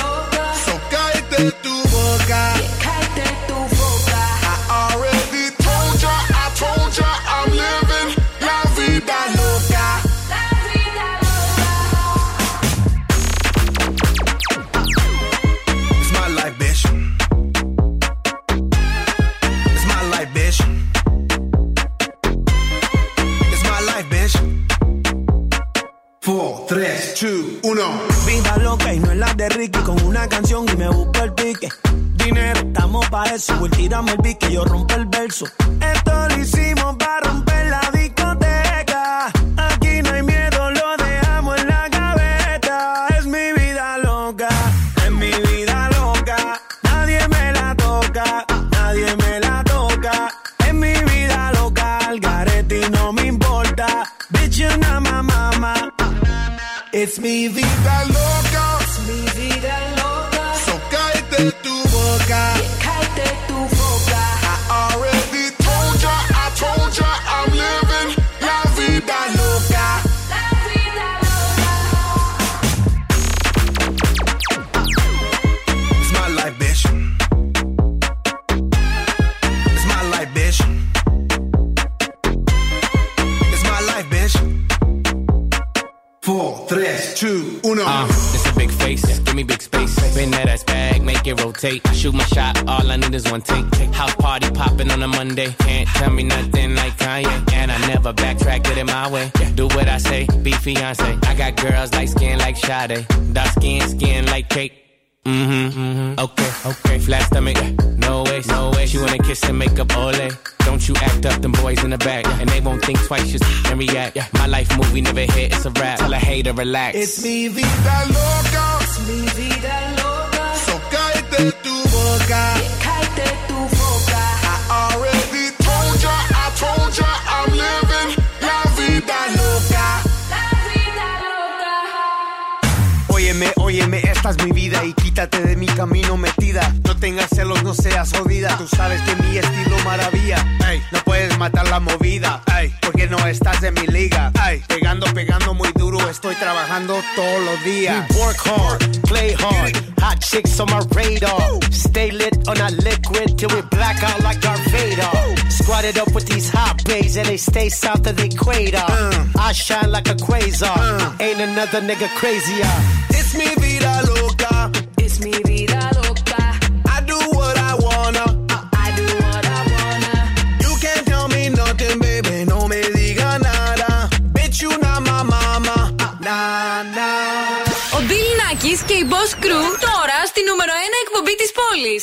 Speaker 16: Sube el tírame el beat que yo rompo.
Speaker 17: One take. House party popping on a Monday. Can't tell me nothing like Kanye. And I never backtrack, get it my way. Do what I say, be fiance. I got girls like skin like Sade. Dark skin, skin like cake. Mm-hmm, mm-hmm. Okay, okay. Flat stomach, no way, no way. She wanna kiss and make up ole. Don't you act up, them boys in the back. And they won't think twice, just [laughs] and react. Yeah, my life movie never hit, it's a rap. Tell a hater, relax.
Speaker 9: It's mi vida loca.
Speaker 18: It's mi vida loca.
Speaker 9: So cállate tu boca.
Speaker 16: Mi vida y quítate de mi camino metida. No tengas celos, no seas jodida. Tú sabes que mi estilo maravilla. No puedes matar la movida. Porque no estás en mi liga. Ey, pegando, pegando muy duro. Estoy trabajando todos los días. We work hard, play hard. Hot chicks on my radar. Stay lit on a liquid till we black out like Darth Vader. Squatted up with these hot bays and they stay south of the equator. I shine like a quasar. Ain't another nigga crazier.
Speaker 9: It's mi vida loca.
Speaker 18: It's mi vida loca.
Speaker 9: I do what I wanna.
Speaker 18: I do what I wanna.
Speaker 9: You can't tell me nothing, baby. No me diga nada. Bitch, you not my mama. Nah, nah.
Speaker 19: Ο Bill Nackis και η Boss Crew τώρα στη νούμερο 1 εκπομπή της πόλης.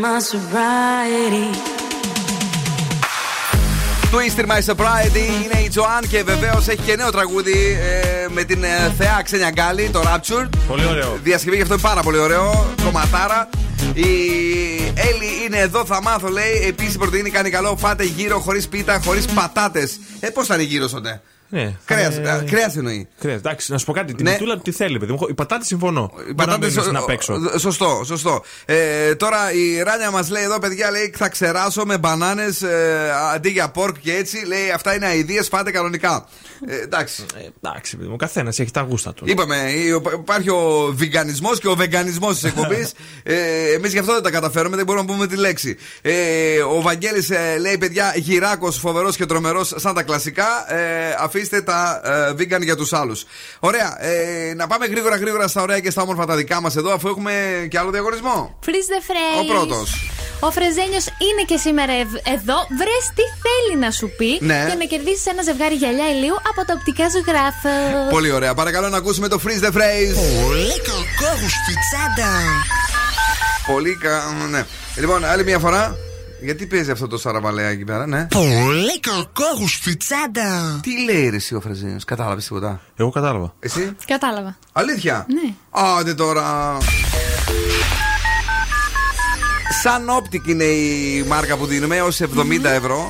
Speaker 11: my sobriety.
Speaker 1: Twister My Sobriety είναι η Τζοάν και βεβαίως έχει και νέο τραγούδι ε, με την ε, θεά Ξένια Γκάλη, το Rapture.
Speaker 4: Πολύ ωραίο.
Speaker 1: Διασκευή γι' αυτό είναι πάρα πολύ ωραίο. Κομματάρα. Η Έλλη είναι εδώ, θα μάθω λέει. Επίσης η πρωτενη κάνει καλό. Φάτε γύρω χωρίς πίτα, χωρίς πατάτες. Ε, πώς θα είναι γύρω τότε.
Speaker 4: Ναι.
Speaker 1: Κρέας
Speaker 4: Ε,
Speaker 1: κρέας εννοεί.
Speaker 4: Κρέας. Εντάξει, να σου πω κάτι. Την
Speaker 1: Ναι.
Speaker 4: μητούλα τι θέλει, παιδί μου. Οι πατάτες συμφωνώ.
Speaker 1: Οι
Speaker 4: πατάτες
Speaker 1: πατάτες,
Speaker 4: να
Speaker 1: ο-
Speaker 4: παίξω.
Speaker 1: ο- Σωστό, σωστό. Ε, τώρα η Ράνια μας λέει εδώ, παιδιά, λέει θα ξεράσω με μπανάνες αντί για πόρκ και έτσι. Λέει αυτά είναι αειδίε, φάτε κανονικά. Ε, εντάξει.
Speaker 4: Εντάξει, παιδί μου, καθένας έχει τα γούστα του.
Speaker 1: Είπαμε, η- υπάρχει ο βιγκανισμό και ο βεγγανισμό της εκπομπής. [laughs] ε, Εμείς γι' αυτό δεν τα καταφέρουμε, δεν μπορούμε να πούμε τη λέξη. Ε, ο Βαγγέλης ε, λέει, παιδιά, γυράκος, φοβερός και τρομερός σαν τα κλασικά. Ε, αφήστε τα ε, vegan για τους άλλους. Ωραία. Ε, να πάμε γρήγορα γρήγορα στα ωραία και στα όμορφα τα δικά μας εδώ, αφού έχουμε και άλλο διαγωνισμό.
Speaker 2: Freeze the phrase.
Speaker 1: Ο πρώτος.
Speaker 2: Ο Φρεζένιος είναι και σήμερα ευ- εδώ. Βρες τι θέλει να σου πει
Speaker 1: Ναι.
Speaker 2: για να κερδίσει ένα ζευγάρι γυαλιά ηλίου από τα οπτικά ζωγράφα.
Speaker 1: Πολύ ωραία. Παρακαλώ να ακούσουμε το freeze the phrase.
Speaker 3: Πολύ κακό τσάντα.
Speaker 1: Πολύ κα... Ναι. Λοιπόν, άλλη μια φορά. Γιατί παίζει αυτό το σαραβαλέα εκεί πέρα, ναι;
Speaker 3: Πολύ κακό τσάντα.
Speaker 1: Τι λέει ρε εσύ ο Φρεζίνος, κατάλαβες τίποτα;
Speaker 4: Εγώ κατάλαβα.
Speaker 1: Εσύ;
Speaker 2: Κατάλαβα.
Speaker 1: Αλήθεια;
Speaker 2: Ναι.
Speaker 1: Άντε τώρα. Σαν Optic είναι η μάρκα που δίνουμε έως 70 ευρώ.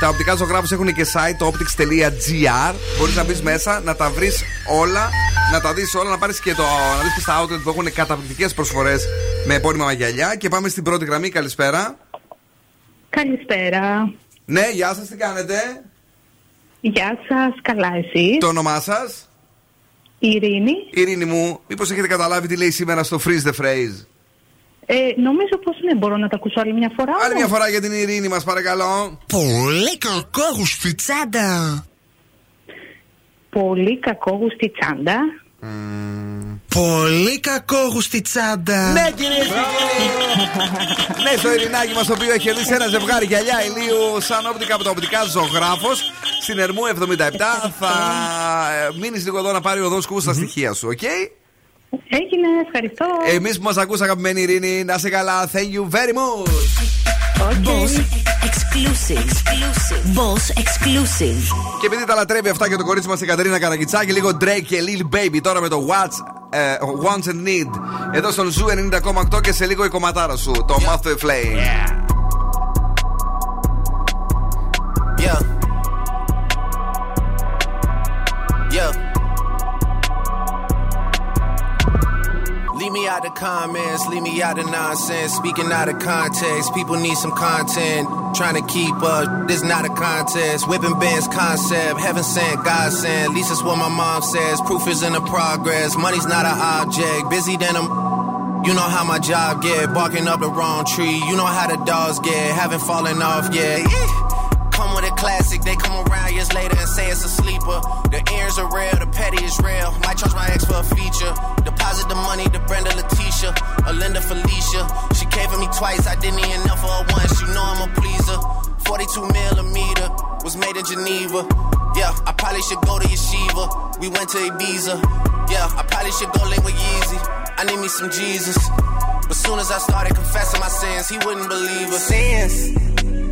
Speaker 1: Τα οπτικά ζωγράφους έχουν και site το optics.gr. Μπορείς να μπεις μέσα, να τα βρεις όλα, να τα δεις όλα, να πάρεις και το. να δεις και στα outlet που έχουν καταπληκτικές προσφορές με επώνυμα μαγιαλιά. Και πάμε στην πρώτη γραμμή. Καλησπέρα.
Speaker 20: Καλησπέρα.
Speaker 1: Ναι, γεια σας, τι κάνετε;
Speaker 20: Γεια σας, καλά εσείς;
Speaker 1: Το όνομά σας;
Speaker 20: Ειρήνη.
Speaker 1: Ειρήνη μου, μήπως έχετε καταλάβει τι λέει σήμερα στο Freeze the Phrase;
Speaker 20: Ε, νομίζω πως ναι, μπορώ να τα ακούσω άλλη μια φορά.
Speaker 1: Άλλη
Speaker 20: όμως.
Speaker 1: μια φορά για την Ειρήνη μας, παρακαλώ.
Speaker 3: Πολύ κακό τσάντα.
Speaker 20: Πολύ κακόγουστη τσάντα.
Speaker 3: Πολύ κακό τσάντα.
Speaker 1: Ναι, κυρίες και κύριοι. ναι, στο ειρηνάκι μας το οποίο έχει κερδίσει ένα ζευγάρι γυαλιά ηλίου σαν όπτικα από τα οπτικά ζωγράφος στην Ερμού 77. Θα μείνεις λίγο εδώ να πάρει ο Δον Σκούφος τα στοιχεία σου, οκ;
Speaker 20: Έγινε, ευχαριστώ.
Speaker 1: Εμείς που μας ακούς αγαπημένη Ειρήνη, να 'σαι καλά. Thank you very much.
Speaker 3: Boss exclusive. Boss exclusive.
Speaker 1: Και επειδή τα λατρεύει αυτά και το κορίτσι μας η Κατερίνα Καραγκιτσάκη, λίγο Drake και Lil Baby τώρα με το What's, ε, Wants and Needs. Εδώ στον Zoo 90,8 και σε λίγο η κομματάρα σου, το Moth to the Flame.
Speaker 9: Yeah. Yeah. Leave me out the comments, leave me out the nonsense. Speaking out of context, people need some content. Trying to keep up, this not a contest. Whipping bands concept, heaven sent, God sent. At least that's what my mom says. Proof is in the progress. Money's not an object. Busy than a you know how my job get, barking up the wrong tree. You know how the dogs get, haven't fallen off yet. Come with a classic, they come around years later and say it's a sleeper. The ears are real, the petty is real. Might charge my ex for a feature. Deposit the money to Brenda Letitia, Alinda Felicia. She came for me twice, I didn't even know for her once. You know I'm a pleaser. 42 millimeter was made in Geneva. Yeah, I probably should go to Yeshiva. We went to Ibiza. Yeah, I probably should go link with Yeezy. I need me some Jesus. But soon as I started confessing my sins, he wouldn't believe us. Sins.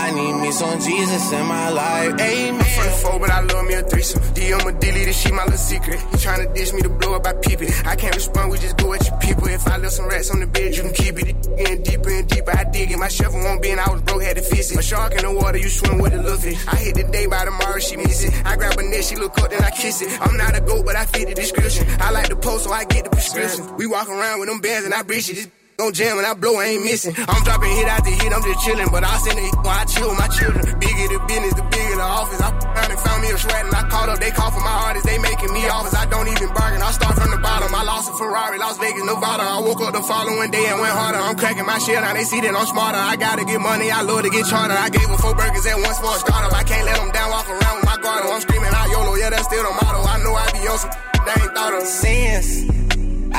Speaker 9: I need me some Jesus in my life. Amen.
Speaker 21: For the four, but I love me a threesome. DM a this shit, my little secret. You tryna dish me to blow up, I peep. I can't respond, we just go at your people. If I left some rats on the bed, you can keep it. Getting deeper and deeper, I dig it. My shovel won't be, I was broke, had to fix it. A shark in the water, you swim with a little. I hit the day by tomorrow, she miss it. I grab a net, she look up, then I kiss it. I'm not a goat, but I fit the description. I like the post, so I get the prescription. We walk around with them bands, and I breach it. Gon' jam and I blow, I ain't missing. I'm dropping hit after hit, I'm just chillin'. But I send it when I chill with my children. Bigger the business, the bigger the office. I found and found me a sweat and I called up. They call for my artists, they making me offers. I don't even bargain, I start from the bottom. I lost a Ferrari, Las Vegas, Nevada. I woke up the following day and went harder. I'm cracking my shit, now they see that I'm smarter. I gotta get money, I love to get charter. I gave her four burgers at once for a startup. I can't let them down, walk around with my guard. I'm screaming out YOLO, yeah, that's still the motto. I know I be on some they ain't thought of.
Speaker 9: Sins.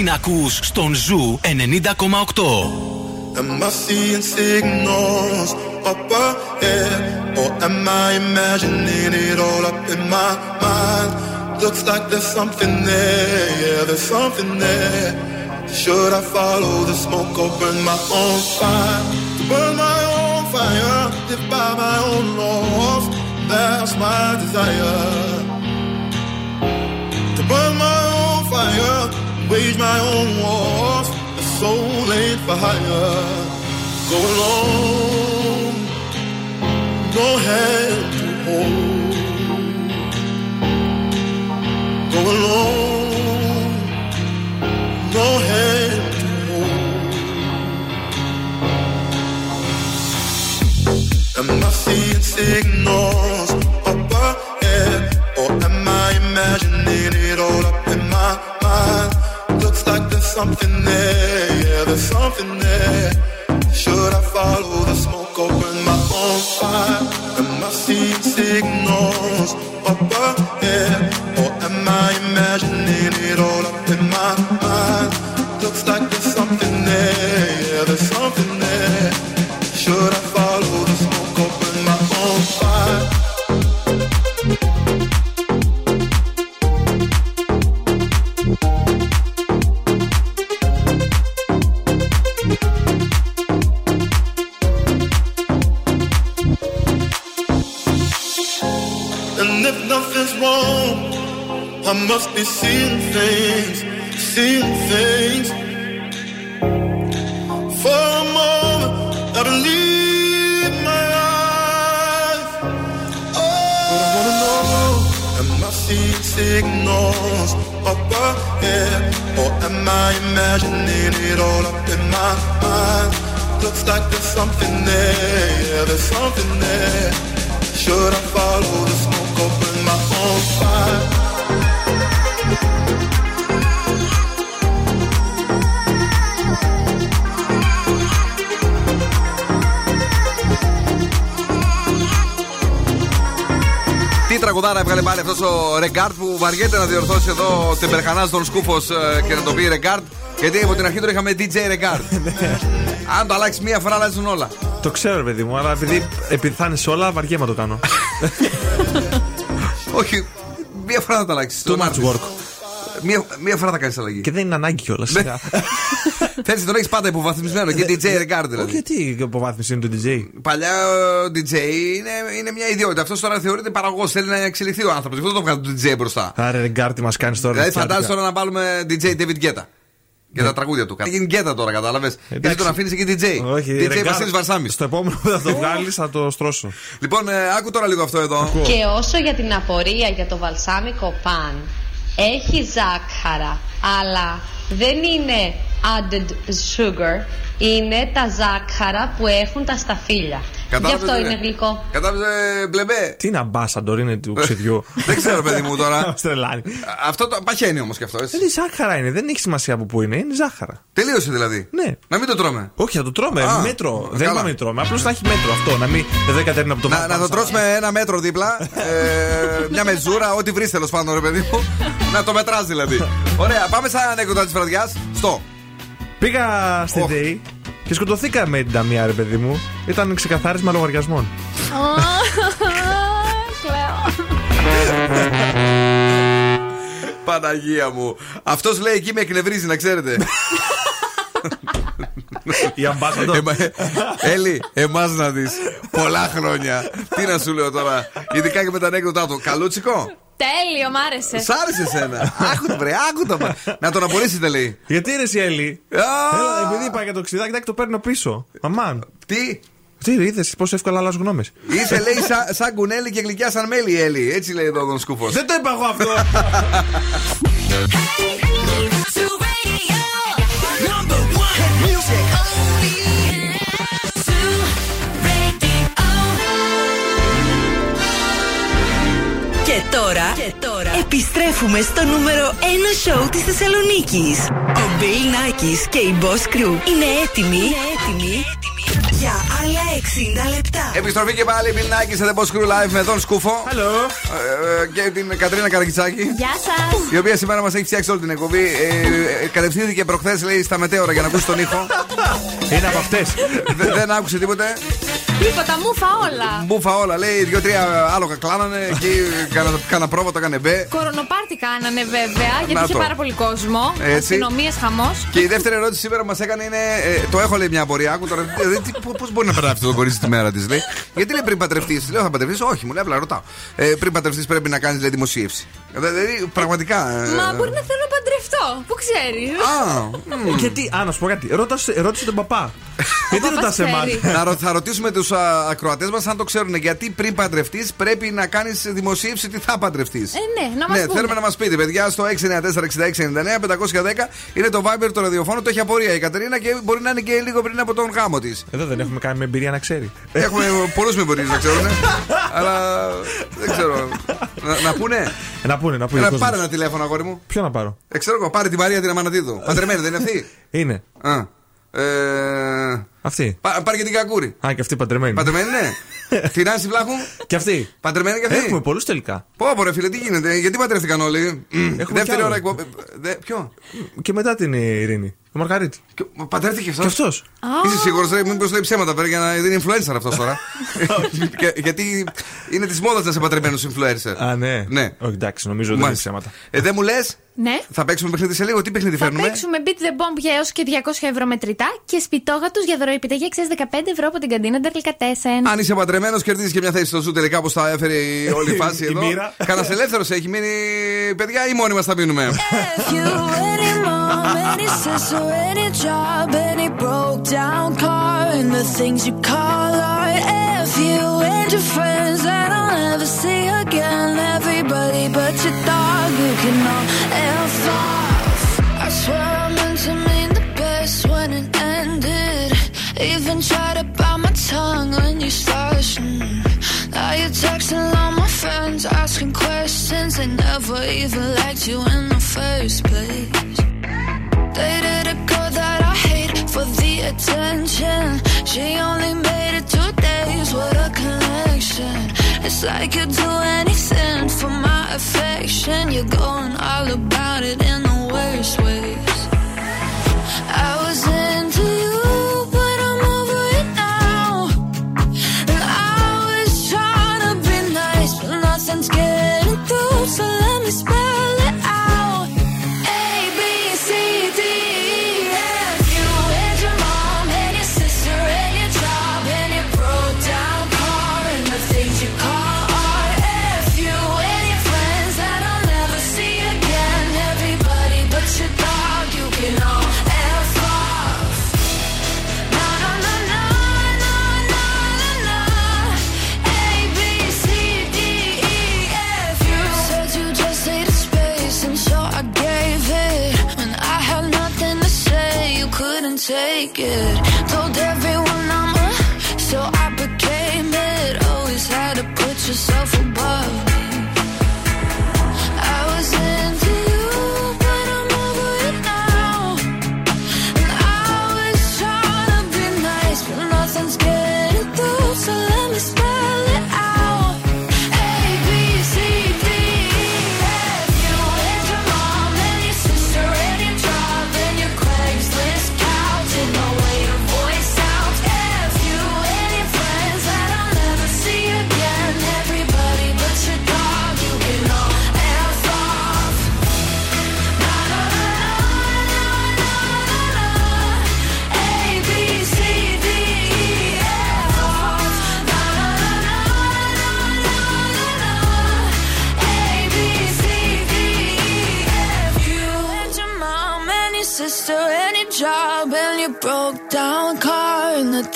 Speaker 8: Την ακούς στον Ζου 90,8.
Speaker 22: Am I seeing signals up ahead? Or am I imagining it all up in my mind? Looks like there's something there, yeah, there's something there. Should I follow the smoke or burn my own fire? To burn my own fire, live by my own laws. That's my desire. Wage my own wars. The soul ain't for hire. Go alone, no hand to hold. Go alone, no hand to hold. Am I seeing signals something there, yeah, there's something there.
Speaker 1: Να διορθώσει εδώ την περχανά τον Σκούφος ε, και να το πει Regard. Γιατί από την αρχή τώρα είχαμε DJ Regard. [laughs] Αν το αλλάξεις μία φορά, αλλάζουν όλα.
Speaker 4: Το ξέρω, ρε παιδί μου, αλλά επειδή, επειδή θα είναι σε όλα, βαριέμαι να το κάνω. [laughs]
Speaker 1: Όχι, μία φορά θα το αλλάξεις.
Speaker 4: Too much work.
Speaker 1: Μία, μία φορά θα κάνεις αλλαγή.
Speaker 4: Και δεν είναι ανάγκη κιόλας. [laughs]
Speaker 1: Θέλεις να τον έχεις πάντα υποβαθμισμένο και DJ Regard δηλαδή.
Speaker 4: Γιατί η υποβάθμιση είναι του DJ.
Speaker 1: Παλιά ο DJ είναι, είναι μια ιδιότητα. Αυτός τώρα θεωρείται παραγωγός. Θέλει να εξελιχθεί ο άνθρωπος. Γι' αυτό το βγάζει το DJ μπροστά.
Speaker 4: Άρα, Regard, τι μας κάνεις τώρα.
Speaker 1: Δηλαδή,
Speaker 4: τσάτικα.
Speaker 1: φαντάζεσαι τώρα να βάλουμε DJ David Guetta. Για τα τραγούδια του. Θα γίνει Guetta τώρα, κατάλαβες. Γιατί τον αφήνεις εκεί DJ.
Speaker 4: Όχι,
Speaker 1: DJ
Speaker 4: Regard,
Speaker 1: Βασίλης Βαρσάμι.
Speaker 4: Στο επόμενο που θα το βγάλεις, θα το στρώσω.
Speaker 1: Λοιπόν, ε, άκου τώρα λίγο αυτό εδώ.
Speaker 23: Και όσο για την απορία για το βαλσάμικο παν, έχει ζάχαρα, αλλά δεν είναι added sugar, είναι τα ζάχαρα που έχουν τα σταφύλια. Γι'
Speaker 1: Κατάλαβες,
Speaker 23: αυτό
Speaker 1: ρε.
Speaker 23: είναι γλυκό.
Speaker 1: Κατάλαβες, μπλεμπέ;
Speaker 4: Τι είναι αμπάσαντορ, είναι του ξεδιού; [laughs]
Speaker 1: Δεν ξέρω, παιδί μου τώρα. [laughs]
Speaker 4: Μας τρελάνει.
Speaker 1: Αυτό το παχαίνει όμως και αυτό. έτσι.
Speaker 4: Δεν είναι ζάχαρα είναι, δεν έχει σημασία από πού είναι, είναι ζάχαρα.
Speaker 1: Τελείωσε δηλαδή.
Speaker 4: Ναι.
Speaker 1: Να μην το τρώμε.
Speaker 4: Όχι, θα το τρώμε.
Speaker 1: Α,
Speaker 4: μέτρο. Δεν
Speaker 1: καλά.
Speaker 4: είπαμε να τρώμε. Απλώς να έχει μέτρο αυτό. Να μην. Δεν δεν κατέρνει από το
Speaker 1: Να,
Speaker 4: βάθος.
Speaker 1: να το τρώσουμε ένα μέτρο δίπλα. ε, [laughs] μια μεζούρα, ό,τι βρεις τέλος πάντων, ρε παιδί μου. να το μετράς δηλαδή. Ωραία, πάμε σαν ανέκδοτα της βραδιάς. Στο.
Speaker 4: Πήγα στη ΔΕΗ και σκοτωθήκα με την ταμεία, ρε παιδί μου. Ήταν ξεκαθάρισμα λογαριασμών.
Speaker 2: Κλαίω.
Speaker 1: Παναγία μου. Αυτός λέει εκεί με εκνευρίζει, να ξέρετε.
Speaker 4: Η αμπάσαντο.
Speaker 1: Εμα- Έλλη, εμάς να δεις. Πολλά χρόνια. Τι να σου λέω τώρα. Ειδικά και με τα ανέκδοτά του. Καλούτσικο.
Speaker 2: Τέλειο, μ' άρεσε.
Speaker 1: Σ' άρεσε εσένα. Άκου το βρε, άκου το. μα. Να τον απολύσετε λέει.
Speaker 4: Γιατί είναι η Έλλη. Έλα, επειδή είπα για το ξυδάκι, εντάξει, το παίρνω πίσω. Αμάν.
Speaker 1: Τι;
Speaker 4: Τι είδες, πόσο εύκολα αλλάζω γνώμες.
Speaker 1: Είσαι λέει σαν, σαν κουνέλι και γλυκιά σαν μέλι, Έλλη. Έτσι λέει εδώ ο Σκούφο.
Speaker 4: Δεν το είπα εγώ αυτό. [laughs]
Speaker 3: τώρα, και τώρα επιστρέφουμε στο νούμερο 1 σοου της Θεσσαλονίκης. Ο Μπέιλ Νάκης και η Boss Crew είναι έτοιμοι, είναι έτοιμοι για για άλλα 60 λεπτά.
Speaker 1: Επιστροφή και πάλι Bill Nike σε The Boss Crew Live με τον Σκούφο.
Speaker 4: Hello.
Speaker 1: Ε, και την Κατρίνα Καρακιτσάκη.
Speaker 2: Γεια σας.
Speaker 1: Η οποία σήμερα μας έχει φτιάξει όλη την εκπομπή. Ε, ε, κατευθύνθηκε προχθές, λέει, στα μετέωρα για να ακούσει τον ήχο. [laughs]
Speaker 4: Είναι από αυτές.
Speaker 1: Δε- δεν άκουσε τίποτε.
Speaker 2: Τίποτα, μούφα όλα.
Speaker 1: Μπούφα όλα, λέει. Δύο-τρία άλογα κλάνανε. Εκεί κάνα, κάνα πρόβατο, έκανε μπε.
Speaker 2: Κορονοπάρτι κάνανε βέβαια, γιατί
Speaker 1: Να
Speaker 2: είχε
Speaker 1: το.
Speaker 2: πάρα πολύ κόσμο.
Speaker 1: Έτσι.
Speaker 2: Αστυνομίες, χαμός.
Speaker 1: Και η δεύτερη ερώτηση σήμερα μας έκανε είναι. ε, το έχω λέει μια απορία. Άκου τώρα. Πώ μπορεί να περάσει αυτό το κορίτσι τη μέρα της, λέει; Γιατί λέει πριν παντρευτεί. Λέω θα παντρευτεί. Όχι, μου λέει απλά ρωτάω. Ε, πριν παντρευτεί πρέπει να κάνεις δημοσίευση. Δηλαδή πραγματικά. ε,
Speaker 2: Μα μπορεί να θέλω να παντρευτώ. Πού ξέρεις.
Speaker 1: Α, μ.
Speaker 4: Γιατί, α, να σου πω κάτι. Ρώτασε, ρώτησε τον παπά. Γιατί
Speaker 2: παπάς
Speaker 4: ρωτάς εμάς; [laughs]
Speaker 2: ξέρει.
Speaker 1: Να ρω- θα ρωτήσουμε τους ακροατές μας αν το ξέρουν. Γιατί πριν παντρευτείς πρέπει να κάνεις δημοσίευση τι θα παντρευτείς.
Speaker 2: Ε, ναι, να μας
Speaker 1: Ναι,
Speaker 2: πούνε.
Speaker 1: θέλουμε να μας πείτε, παιδιά, στο 694-6699-510 είναι το Viber το ραδιοφώνου. Το έχει απορία η Κατερίνα και μπορεί να είναι και λίγο πριν από τον γάμο της.
Speaker 4: Εδώ δεν έχουμε κάνει με εμπειρία να ξέρει.
Speaker 1: Έχουμε πολλούς με μπορεί να ξέρουν. [laughs] αλλά δεν ξέρω. Να, να πούνε.
Speaker 4: Ε, Να πούνε, να πούνε.
Speaker 1: Έλα,
Speaker 4: ο κόσμος.
Speaker 1: πάρε ένα τηλέφωνο, αγόρι μου.
Speaker 4: Ποιο να πάρω;
Speaker 1: Ε, ξέρω εγώ, πάρε τη Μαρία την Αμανατίδου. Παντρεμένη, δεν είναι αυτή;
Speaker 4: Είναι.
Speaker 1: Α. Ε,
Speaker 4: Αυτή.
Speaker 1: πά- πάρε και την Κακούρη.
Speaker 4: Α, και αυτή παντρεμένη.
Speaker 1: Παντρεμένη, ναι. [laughs] Την Άση Βλάχου.
Speaker 4: Και αυτή.
Speaker 1: Παντρεμένη και αυτή.
Speaker 4: Έχουμε πολλούς τελικά.
Speaker 1: Πω, πω, ρε φίλε, τι γίνεται, γιατί παντρεύτηκαν όλοι; Μμ,
Speaker 4: κι
Speaker 1: Δεύτερη
Speaker 4: άλλο.
Speaker 1: ώρα εκπομπή. Δε- Ποιο;
Speaker 4: Και μετά την Ειρήνη. Το Μαργαρίτη.
Speaker 1: Και- μα Παντρεύτηκε αυτό.
Speaker 4: Και αυτός.
Speaker 1: Είσαι σίγουρος, μήπως λέει ψέματα πέρα για να είναι influencer αυτός τώρα. [laughs] Και- γιατί είναι της μόδας να είσαι παντρεμένο influencer.
Speaker 4: Α, ναι.
Speaker 1: Ναι.
Speaker 4: Όχι, εντάξει, νομίζω δεν είναι
Speaker 1: Μάλιστα.
Speaker 4: ψέματα.
Speaker 1: Ε, δεν μου λες,
Speaker 2: Ναι.
Speaker 1: θα παίξουμε παιχνίδι σε λίγο; Τι παιχνίδι
Speaker 2: Θα
Speaker 1: φέρνουμε.
Speaker 2: παίξουμε Beat the Bomb για έως και 200 ευρώ μετρητά και σπιτόγατου για δωροεπιταγή αξία 15 ευρώ από την καντίνα Ντερλικατέσεν.
Speaker 1: Αν είσαι παντρεμένο, κερδίζεις και μια θέση στο ζου τελικά πώ θα έφερε η [laughs] όλη η φάση
Speaker 4: Η
Speaker 1: εδώ.
Speaker 4: μοίρα.
Speaker 1: Κανένα ελεύθερο έχει μείνει, παιδιά, ή μόνοι μας θα μείνουμε;
Speaker 11: Any job, any broke down car, and the things you call art. If you and your friends that I'll never see again, everybody but your dog, you can all F off. I swear I meant to mean the best when it ended. Even tried to bite my tongue when you started. Now you're texting all my friends, asking questions. They never even liked you in the first place. Dated a girl that I hate for the attention. She only made it two days. What a connection. It's like you'd do anything for my affection. You're going all about it in the worst ways.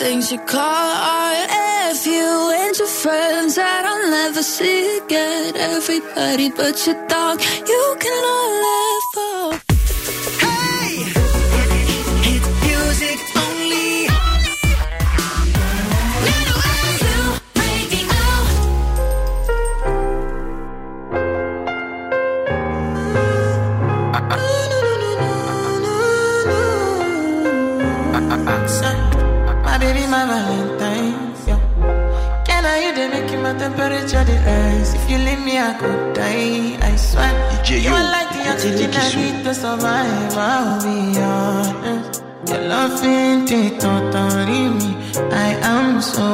Speaker 11: Things you call art. F you and your friends that I'll never see again. Everybody but your dog, you can all laugh my Valentine's, yeah. Can I you
Speaker 24: they making my temperature the rise? If you leave me, I could die. I swear. DJ, you are like the oxygen I need to survive. I'll be honest. Your love ain't it totally me. I am so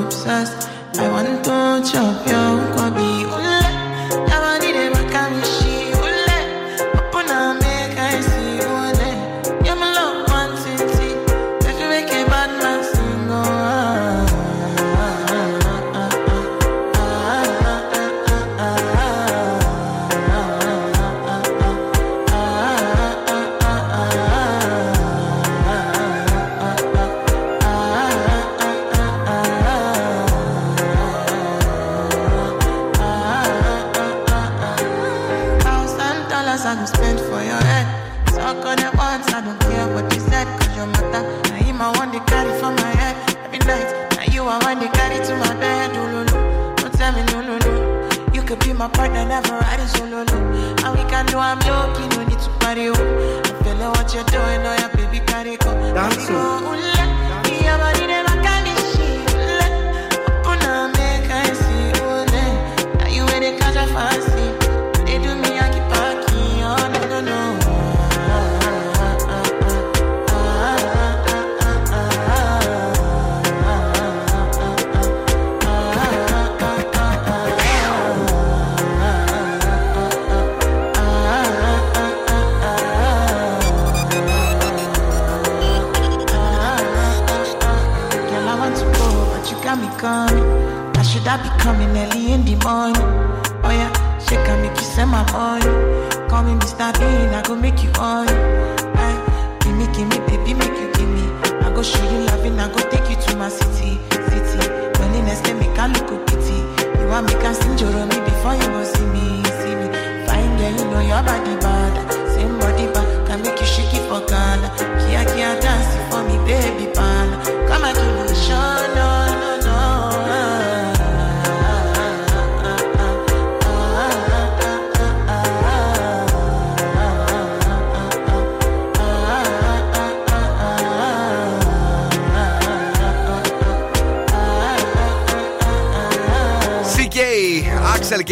Speaker 24: obsessed. I want to chop your kwabi.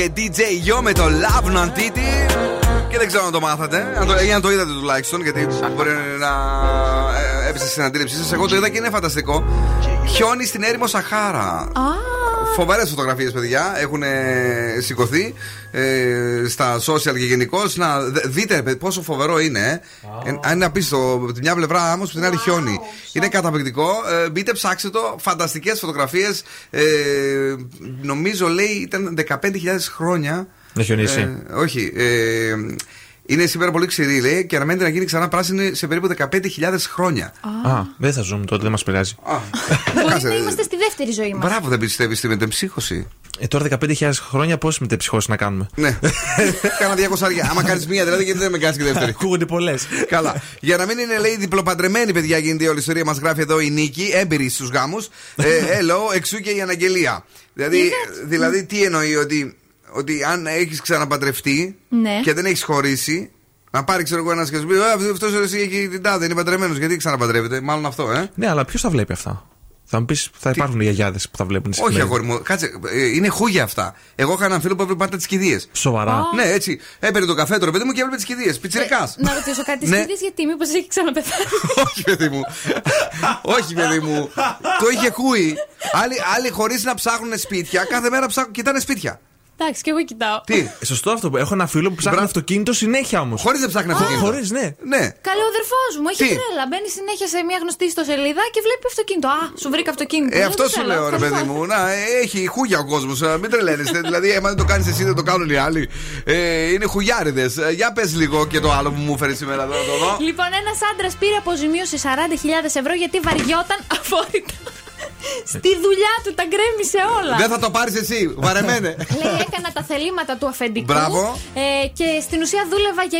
Speaker 1: Και DJ Yo με το Love Non Titi. Και δεν ξέρω αν το μάθατε. Αν το, ή αν το είδατε τουλάχιστον, γιατί μπορεί να ε, έπεσε στην αντίληψή σας. Εγώ το είδα και είναι φανταστικό. Χιόνι στην έρημο Σαχάρα. Φοβερές φωτογραφίες, παιδιά. Έχουν σηκωθεί ε, στα social και γενικώ. Να δε- δείτε παι- πόσο φοβερό είναι. Ε. Ε, αν είναι απίστευτο. Από τη μια πλευρά άμμο, από την άλλη χιόνι. Είναι καταπληκτικό. Ε, μπείτε, ψάξτε το. Φανταστικές φωτογραφίες. Ε, νομίζω λέει ήταν 15.000 χρόνια.
Speaker 4: Να χιονίσει.
Speaker 1: Ε, όχι. Ε, είναι σήμερα πολύ ξηρή, λέει, και αναμένεται να γίνει ξανά πράσινη σε περίπου 15.000 χρόνια.
Speaker 4: Α, δεν θα ζούμε τότε, δεν μας πειράζει.
Speaker 2: Μπορεί
Speaker 1: Κάτσε,
Speaker 2: να
Speaker 1: ε,
Speaker 2: είμαστε στη δεύτερη ζωή μας.
Speaker 1: Μπράβο, δεν πιστεύεις στη μετεμψύχωση.
Speaker 4: Ε, τώρα 15.000 χρόνια πόσε μετεψυχώσει να κάνουμε;
Speaker 1: Ναι. [laughs] Κάνα 200 αριά. Άμα κάνεις μία δηλαδή, γιατί δεν με κάνεις και δεύτερη; [laughs]
Speaker 4: Ακούγονται πολλές.
Speaker 1: Καλά. Για να μην είναι, λέει, διπλοπαντρεμένη, παιδιά, γίνεται η όλη ιστορία. Μας γράφει εδώ η Νίκη, έμπειρη στους γάμους. Ε, hello, εξού και η αναγγελία. Δηλαδή, δηλαδή τι εννοεί, ότι, ότι αν έχεις ξαναπαντρευτεί
Speaker 2: Ναι.
Speaker 1: και δεν έχεις χωρίσει, να πάρει, ξέρω εγώ, ένας και σου πει Αυτός έχει την τάδε, είναι παντρεμένος. Γιατί ξαναπαντρεύεται, μάλλον αυτό, ε.
Speaker 4: Ναι, αλλά ποιος τα βλέπει αυτά; Θα μου πεις, θα υπάρχουν οι γιαγιάδες που θα βλέπουν τις
Speaker 1: Όχι,
Speaker 4: εφημερίδες.
Speaker 1: αγόρι μου, κάτσε. ε, Είναι χούγια αυτά. Εγώ είχα έναν φίλο που έβλεπε πάντα τις κηδείες.
Speaker 4: Σοβαρά.
Speaker 1: Ναι, έτσι. Έπαιρνε το καφέ το ρε παιδί μου και έβλεπε τις κηδείες. Πιτσυρικά.
Speaker 2: Να ρωτήσω κάτι
Speaker 1: Ναι.
Speaker 2: σκηνή, γιατί μήπως έχει ξαναπεθάνει; [laughs]
Speaker 1: Όχι, παιδί μου. Όχι, παιδί μου. Το είχε χούει. Άλλοι, άλλοι χωρίς να ψάχνουν σπίτια, κάθε μέρα ψάχνουν, κοιτάνε σπίτια.
Speaker 2: Εντάξει, και εγώ κοιτάω.
Speaker 1: Τι.
Speaker 4: Ε, Σωστό αυτό που έχω ένα φίλο που ψάχνει αυτοκίνητο συνέχεια όμως.
Speaker 1: Χωρίς να ψάχνει αυτοκίνητο.
Speaker 4: Χωρίς, ναι.
Speaker 1: Ναι.
Speaker 2: Καλό ο αδερφός μου, έχει
Speaker 1: Τι;
Speaker 2: τρέλα. Μπαίνει συνέχεια σε μια γνωστή ιστοσελίδα και βλέπει αυτοκίνητο. Α, σου βρήκα αυτοκίνητο.
Speaker 1: Ε,
Speaker 2: Λέω,
Speaker 1: αυτό
Speaker 2: «Δεν
Speaker 1: σου
Speaker 2: θέλω,
Speaker 1: λέω, ρε
Speaker 2: ευχαριστώ».
Speaker 1: παιδί μου. Να, ε, έχει χούγια ο κόσμος. Μην τρελαίνεστε. [laughs] δηλαδή, άμα δεν το κάνεις εσύ, δεν το κάνουν οι άλλοι. Ε, είναι χουγιάριδες. Για πες λίγο και το άλλο που μου έφερε σήμερα εδώ. να το δω.
Speaker 2: Λοιπόν, ένας άντρας πήρε αποζημίωση 40.000 ευρώ γιατί βαριόταν αφόρητα. Στη δουλειά του τα γκρέμισε όλα.
Speaker 1: Δεν θα το πάρεις εσύ. Βαρεμένε.
Speaker 2: Λέει, έκανα τα θελήματα του αφεντικού.
Speaker 1: Μπράβο.
Speaker 2: Ε, και στην ουσία δούλευα για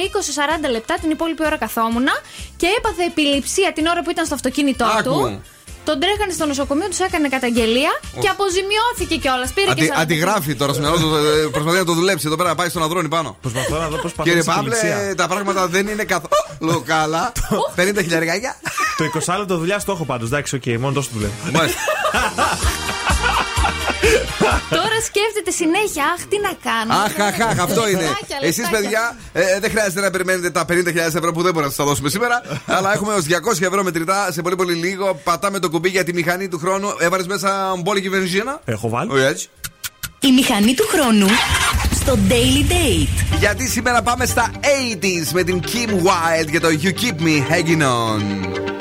Speaker 2: 20-40 λεπτά, την υπόλοιπη ώρα καθόμουνα. Και έπαθε επιληψία την ώρα που ήταν στο αυτοκίνητό
Speaker 1: Άκου.
Speaker 2: του. Τον τρέχανε στο νοσοκομείο, τους έκανε καταγγελία και αποζημιώθηκε κιόλας. Πήρε και
Speaker 1: Αντι,
Speaker 2: 40.
Speaker 1: αντιγράφει τώρα στο μυαλό του. ε, Προσπαθεί να το δουλέψει εδώ πέρα, να πάει στον αδρόνι πάνω.
Speaker 4: Προσπαθώ να δω πώς
Speaker 1: Κύριε Παύλε, τα πράγματα δεν είναι καθόλου καλά. 50 χιλιαρικάκια.
Speaker 4: Το 20 λεπτό δουλειά το έχω πάντως. Εντάξει, οκ, μόνο τόσο δουλεύω. [laughs]
Speaker 1: Μάλιστα.
Speaker 2: Τώρα σκέφτεται συνέχεια, Αχ, τι να κάνω.
Speaker 11: Αχ, αχ, αχ, αυτό είναι.
Speaker 2: Λεπτάκια,
Speaker 11: Εσείς,
Speaker 2: λεπτάκια.
Speaker 11: παιδιά, ε, δεν χρειάζεται να περιμένετε τα 50.000 ευρώ που δεν μπορούμε να σας τα δώσουμε σήμερα. αλλά έχουμε ως 200 ευρώ μετρητά σε πολύ πολύ λίγο. Πατάμε το κουμπί για τη μηχανή του χρόνου. Έβαλες μέσα μπόλικη βενζίνα.
Speaker 4: Έχω βάλει.
Speaker 11: Όχι έτσι.
Speaker 3: Η μηχανή του χρόνου στο Daily Date.
Speaker 11: Γιατί σήμερα πάμε στα 80s με την Kim Wilde για το You Keep Me Hanging On.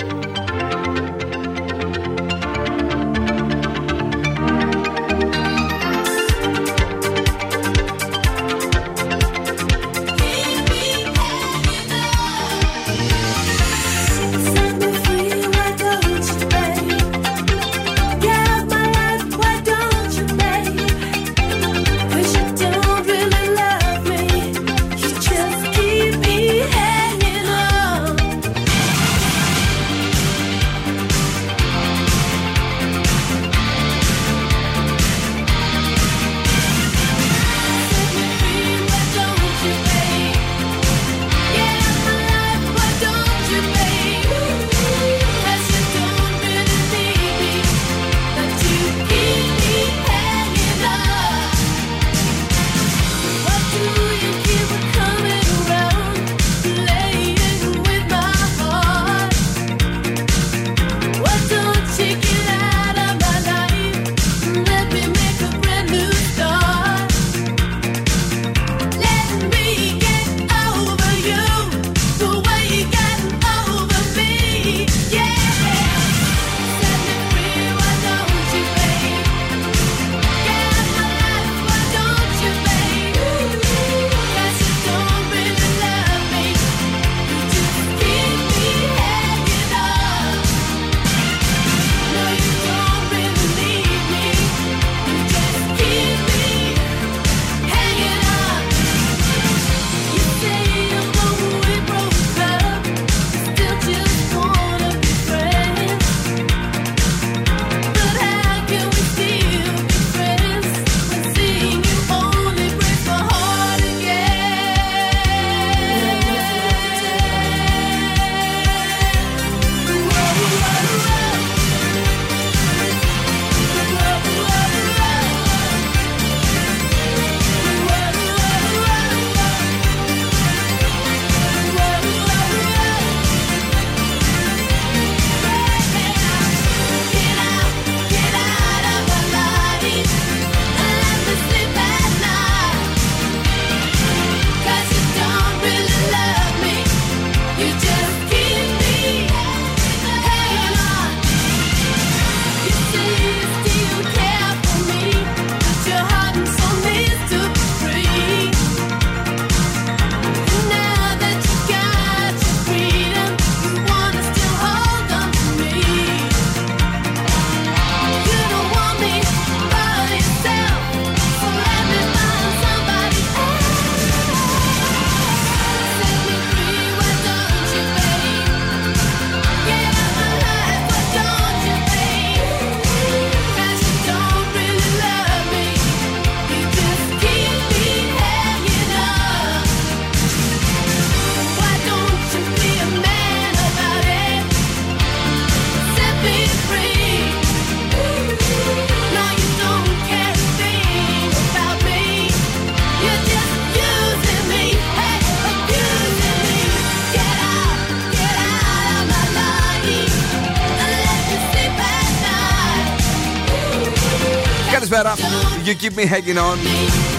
Speaker 11: You keep me hanging on.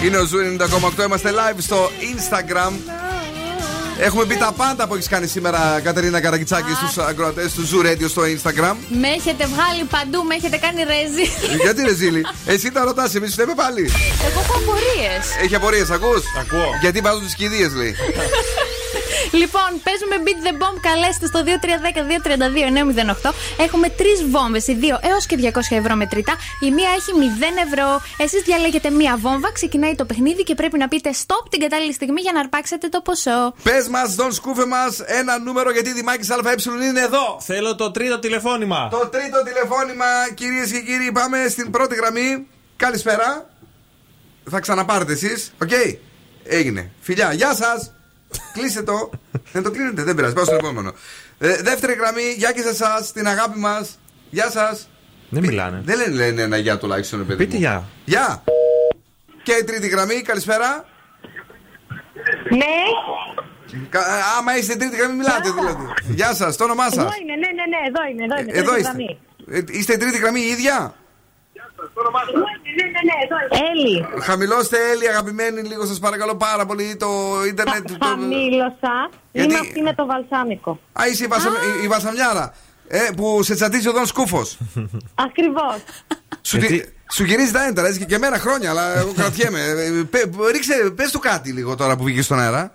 Speaker 11: Είναι ο Zoo 90,8. Είμαστε live στο Instagram. Έχουμε πει τα πάντα που έχεις κάνει σήμερα, Κατερίνα Καρακιτσάκη, στους ακροατές του Zoo Radio στο Instagram.
Speaker 2: Με έχετε βγάλει παντού, με έχετε κάνει ρεζίλι.
Speaker 11: Γιατί ρεζίλι, εσύ τα ρωτάς, εμείς λέμε πάλι.
Speaker 2: Εγώ έχω απορίες.
Speaker 11: Έχει απορίες, ακούς;
Speaker 4: Ακούω.
Speaker 11: Γιατί βάζουν τις κηδείες, λέει. [laughs]
Speaker 2: Λοιπόν, παίζουμε Beat the Bomb. Καλέστε στο 2310-232-908. Έχουμε τρεις βόμβες, οι δύο έως και 200 ευρώ μετρητά. Η μία έχει 0 ευρώ. Εσείς διαλέγετε μία βόμβα, ξεκινάει το παιχνίδι και πρέπει να πείτε stop την κατάλληλη στιγμή για να αρπάξετε το ποσό.
Speaker 11: Πες μας, Δον Σκούφε μας, ένα νούμερο γιατί η Δημάκης ΑΕ είναι εδώ.
Speaker 4: Θέλω το τρίτο τηλεφώνημα.
Speaker 11: Το τρίτο τηλεφώνημα, κυρίες και κύριοι, πάμε στην πρώτη γραμμή. Καλησπέρα. Θα ξαναπάρετε εσείς. Οκ; Έγινε. Φιλιά, γεια σας. Κλείστε το. Δεν το κλείνετε, δεν πειράζει. Πάω στο επόμενο. Ε, δεύτερη γραμμή, γεια και σε εσάς, την αγάπη μας. Γεια σας.
Speaker 4: Δεν μιλάνε.
Speaker 1: Δεν λένε, λένε ένα γεια τουλάχιστον, ρε παιδί.
Speaker 4: Πείτε
Speaker 1: μου.
Speaker 4: γεια.
Speaker 1: Γεια. Και η τρίτη γραμμή, καλησπέρα.
Speaker 25: Ναι.
Speaker 1: Κα- άμα είστε τρίτη γραμμή, μιλάτε δηλαδή. Γεια σας, το όνομά σας.
Speaker 25: Εδώ είμαι, ναι, ναι, ναι, εδώ είμαι, εδώ είμαι.
Speaker 1: Εδώ
Speaker 25: τρίτη
Speaker 1: είστε.
Speaker 25: γραμμή.
Speaker 1: Ε, Είστε η τρίτη γραμμή η ίδια;
Speaker 25: Ναι, ναι, ναι, εδώ είμαι. Έλλη.
Speaker 1: Χαμηλώστε, Έλλη, αγαπημένη, λίγο σας παρακαλώ πάρα πολύ το ίντερνετ. το-
Speaker 25: Χαμήλωσα.
Speaker 1: Γιατί-
Speaker 25: Είμαι αυτή με το βαλσάμικο.
Speaker 1: Α, είσαι η, βασα... η- η βασαμιάρα. Ε, που σε τσατίζει ο Δον Σκούφος.
Speaker 25: Ακριβώς.
Speaker 1: Σου, γυ- σου γυρίζει τα έντερα, έτσι και, και εμένα χρόνια, αλλά εγώ κρατιέμαι. Ε, πε, ρίξε, πες του κάτι λίγο τώρα που βγήκες στον αέρα.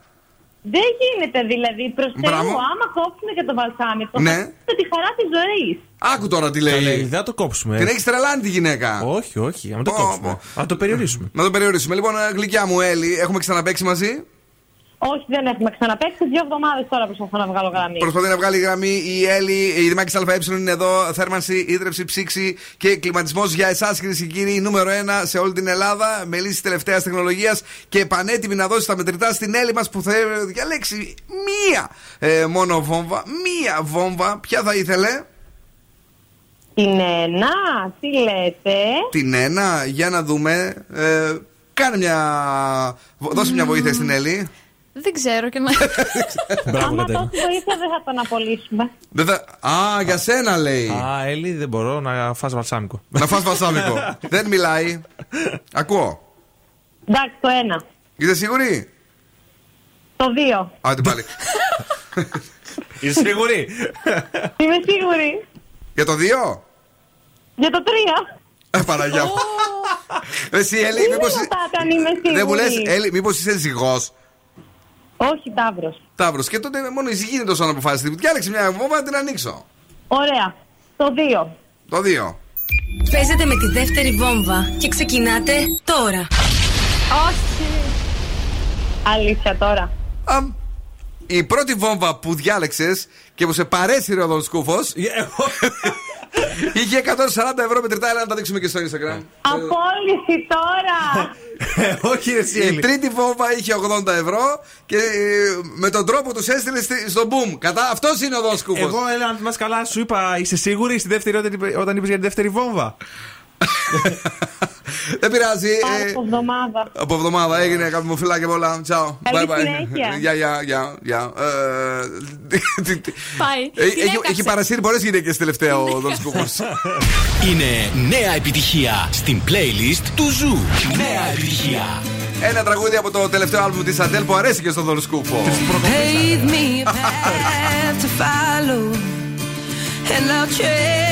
Speaker 25: Δεν γίνεται δηλαδή. Προ Θεού,
Speaker 1: Μπράβο.
Speaker 25: άμα κόψουμε και το βαλσάμικο,
Speaker 1: Ναι.
Speaker 25: θα έχετε τη χαρά της ζωής.
Speaker 1: Άκου τώρα τι λέει.
Speaker 4: Καλέ, δεν θα το κόψουμε.
Speaker 1: Την έχεις τρελάνει τη γυναίκα.
Speaker 4: Όχι, όχι, να το
Speaker 1: Πω,
Speaker 4: κόψουμε. Να το περιορίσουμε.
Speaker 1: Να το περιορίσουμε. Λοιπόν, ε, γλυκιά μου, Έλλη, έχουμε ξαναπέξει μαζί.
Speaker 25: Όχι, δεν έχουμε ξαναπέξει. Δύο εβδομάδες τώρα προσπαθώ να βγάλω γραμμή.
Speaker 1: Προσπαθεί να βγάλει γραμμή η Έλλη, η Δημάκης ΑΕ είναι εδώ. Θέρμανση, ίδρυψη, ψήξη και κλιματισμός για εσάς, κυρίες και κύριοι. Νούμερο 1 σε όλη την Ελλάδα. Με λύσει τελευταίας τεχνολογίας και πανέτοιμη να δώσει τα μετρητά στην Έλλη μας που θα διαλέξει μία ε, μόνο βόμβα. Μία βόμβα. Ποια θα ήθελε;
Speaker 25: Την ένα, τι λέτε;
Speaker 1: Την ένα, για να δούμε. Ε, κάνε μια. Δώσε μια βοήθεια στην Έλλη.
Speaker 2: Δεν ξέρω και να. [laughs]
Speaker 25: Άμα δώσει βοήθεια δεν θα τον απολύσουμε.
Speaker 1: Δεν θα... Α, για σένα λέει.
Speaker 4: Α, Έλλη, δεν μπορώ να φας βαλσάμικο.
Speaker 1: Να φας βαλσάμικο. [laughs] δεν μιλάει. Ακούω.
Speaker 25: Εντάξει, το ένα.
Speaker 1: Είστε σίγουροι.
Speaker 25: Το δύο.
Speaker 1: Άντε πάλι. [laughs]
Speaker 4: Είσαι σίγουρη;
Speaker 25: Είμαι σίγουρη.
Speaker 1: Για το δύο;
Speaker 25: Για το τρία.
Speaker 1: Ε, Παναγιά μου. Εσύ, Έλλη,
Speaker 25: Τι
Speaker 1: μήπως...
Speaker 25: με ρωτάτε αν είμαι σίγουρη.
Speaker 1: Δεν μου λες, Έλλη, μήπως είσαι ζυγός;
Speaker 25: Όχι, τάβρος.
Speaker 1: Ταύρος. Και τότε μόνο η ζυγή είναι τόσο να αποφάσισε. Διάλεξε μια βόμβα να την ανοίξω.
Speaker 25: Ωραία. Το δύο.
Speaker 1: Το δύο.
Speaker 19: Παίζετε με τη δεύτερη βόμβα και ξεκινάτε τώρα.
Speaker 25: Όχι. Αλήθεια τώρα.
Speaker 1: Αμ. Η πρώτη βόμβα που διάλεξες και που σε παρέσυρε ο Δον Σκούφος είχε 140 ευρώ μετρητά. Έλα να τα δείξουμε και στο Instagram.
Speaker 25: Απόλυση τώρα.
Speaker 4: Όχι, εσύ,
Speaker 1: Η
Speaker 4: Έλλη.
Speaker 1: τρίτη βόμβα είχε 80 ευρώ και ε, με τον τρόπο τους έστειλε στη- στο boom. Κατά αυτός είναι ο Δον Σκούφος.
Speaker 4: Εγώ, έλα, αν θυμάσαι καλά, σου είπα, είσαι σίγουρη στη δεύτερη όταν, είπε- όταν είπες για τη δεύτερη βόμβα; [laughs]
Speaker 1: Δεν πειράζει.
Speaker 25: Πάω
Speaker 1: ε,
Speaker 25: από εβδομάδα.
Speaker 1: Από εβδομάδα έγινε κάποιο μου φιλάκια πολλά. Τσαο.
Speaker 25: Καλή
Speaker 1: Bye bye.
Speaker 25: συνέχεια. [laughs]
Speaker 1: Γεια, γεια, γεια, γεια. Ε, τι- τι-
Speaker 2: Πάει.
Speaker 1: Ε,
Speaker 2: Την
Speaker 1: Έχει,
Speaker 2: έκαψε.
Speaker 1: έχει παρασύρει πολλές γυναίκες τελευταία ο Δον Σκούφο. [laughs]
Speaker 15: Είναι νέα επιτυχία στην playlist του Zoo. Νέα επιτυχία.
Speaker 1: Ένα τραγούδι από το τελευταίο άλμπουμ της Αντέλ που αρέσει και στον Δον Σκούφο.
Speaker 11: Pave me a path to follow, and I'll tread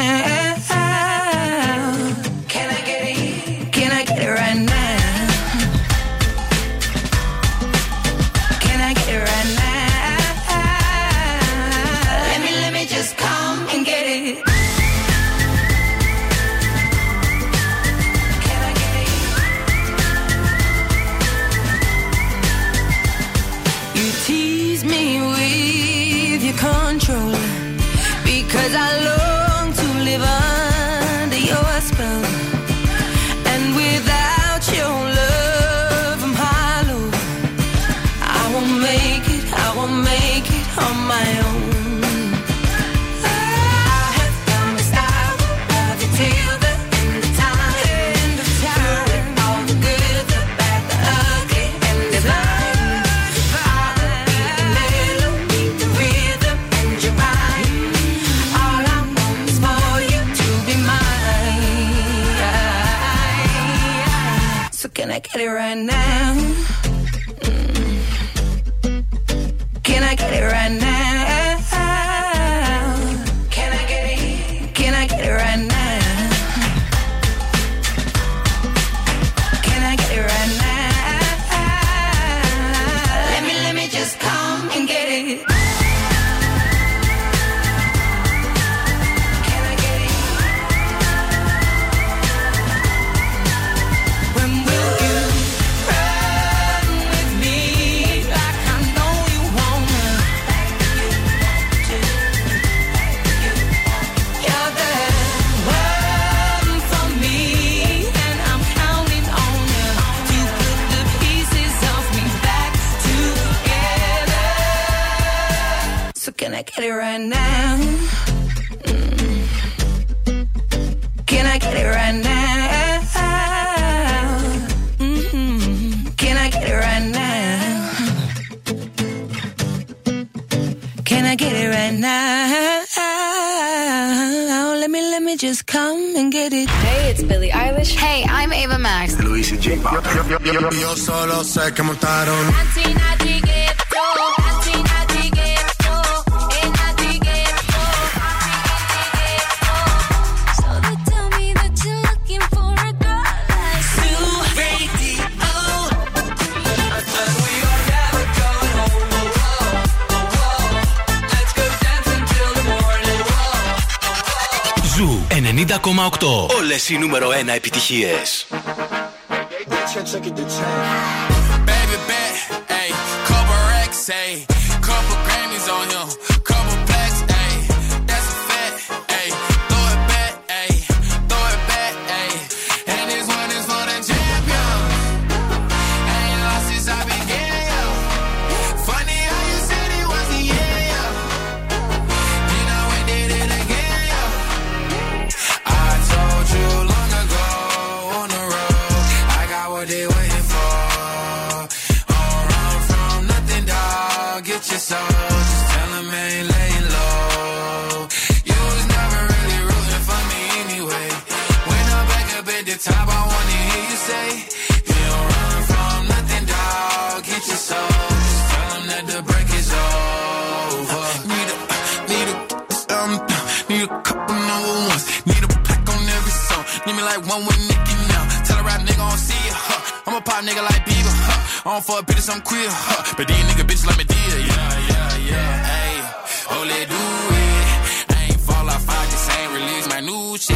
Speaker 21: Luis y J Yo solo sé que montaron.
Speaker 15: Ζου 90,8. Όλες οι νούμερο 1 επιτυχίες.
Speaker 13: check, check it, the chain. Baby, bet, ayy, couple racks, ayy. Bitches, I'm queer, huh? But these nigga bitches like me dear, yeah, yeah, yeah. Hey, let do it. I ain't fall off, I just ain't release my new shit.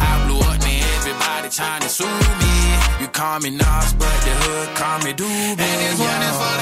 Speaker 13: I blew up, man, everybody trying to sue me. You call me Nas, but the hood call me Doobie. And this one is for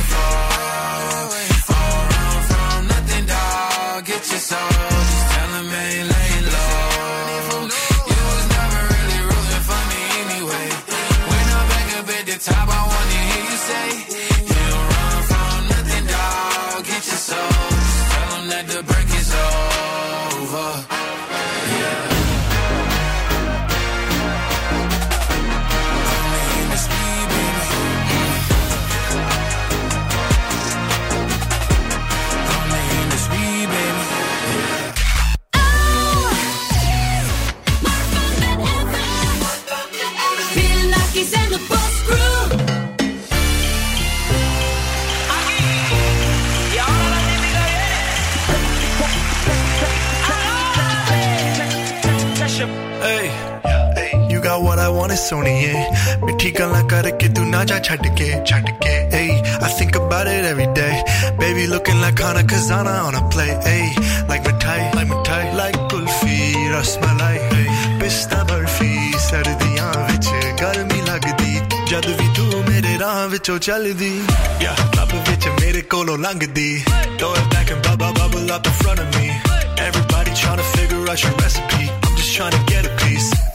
Speaker 13: so ਸੋਹਣੇ ਸੋਹਣੀਏ ਮਿੱਠੀ ਗੱਲਾਂ ਕਰਕੇ ਤੂੰ ਨਾ ਜਾ ਛੱਡ ਕੇ ਛੱਡ ਕੇ ਏ I
Speaker 22: think about it every day baby looking like Khana Khazana on a play A like mithai like mithai like kulfi rasmalai pista barfi ਸਰਦੀਆਂ ਵਿੱਚ ਗਰਮੀ ਲੱਗਦੀ ਜਦ ਵੀ ਤੂੰ ਮੇਰੇ ਰਾਹ ਵਿੱਚੋਂ ਚੱਲਦੀ ਯਾ ਲੱਭ ਵਿੱਚ ਮੇਰੇ ਕੋਲੋਂ ਲੰਘਦੀ ਥrow it back and bubble bubble up in front of me everybody trying to figure out your recipe i'm just trying to get a piece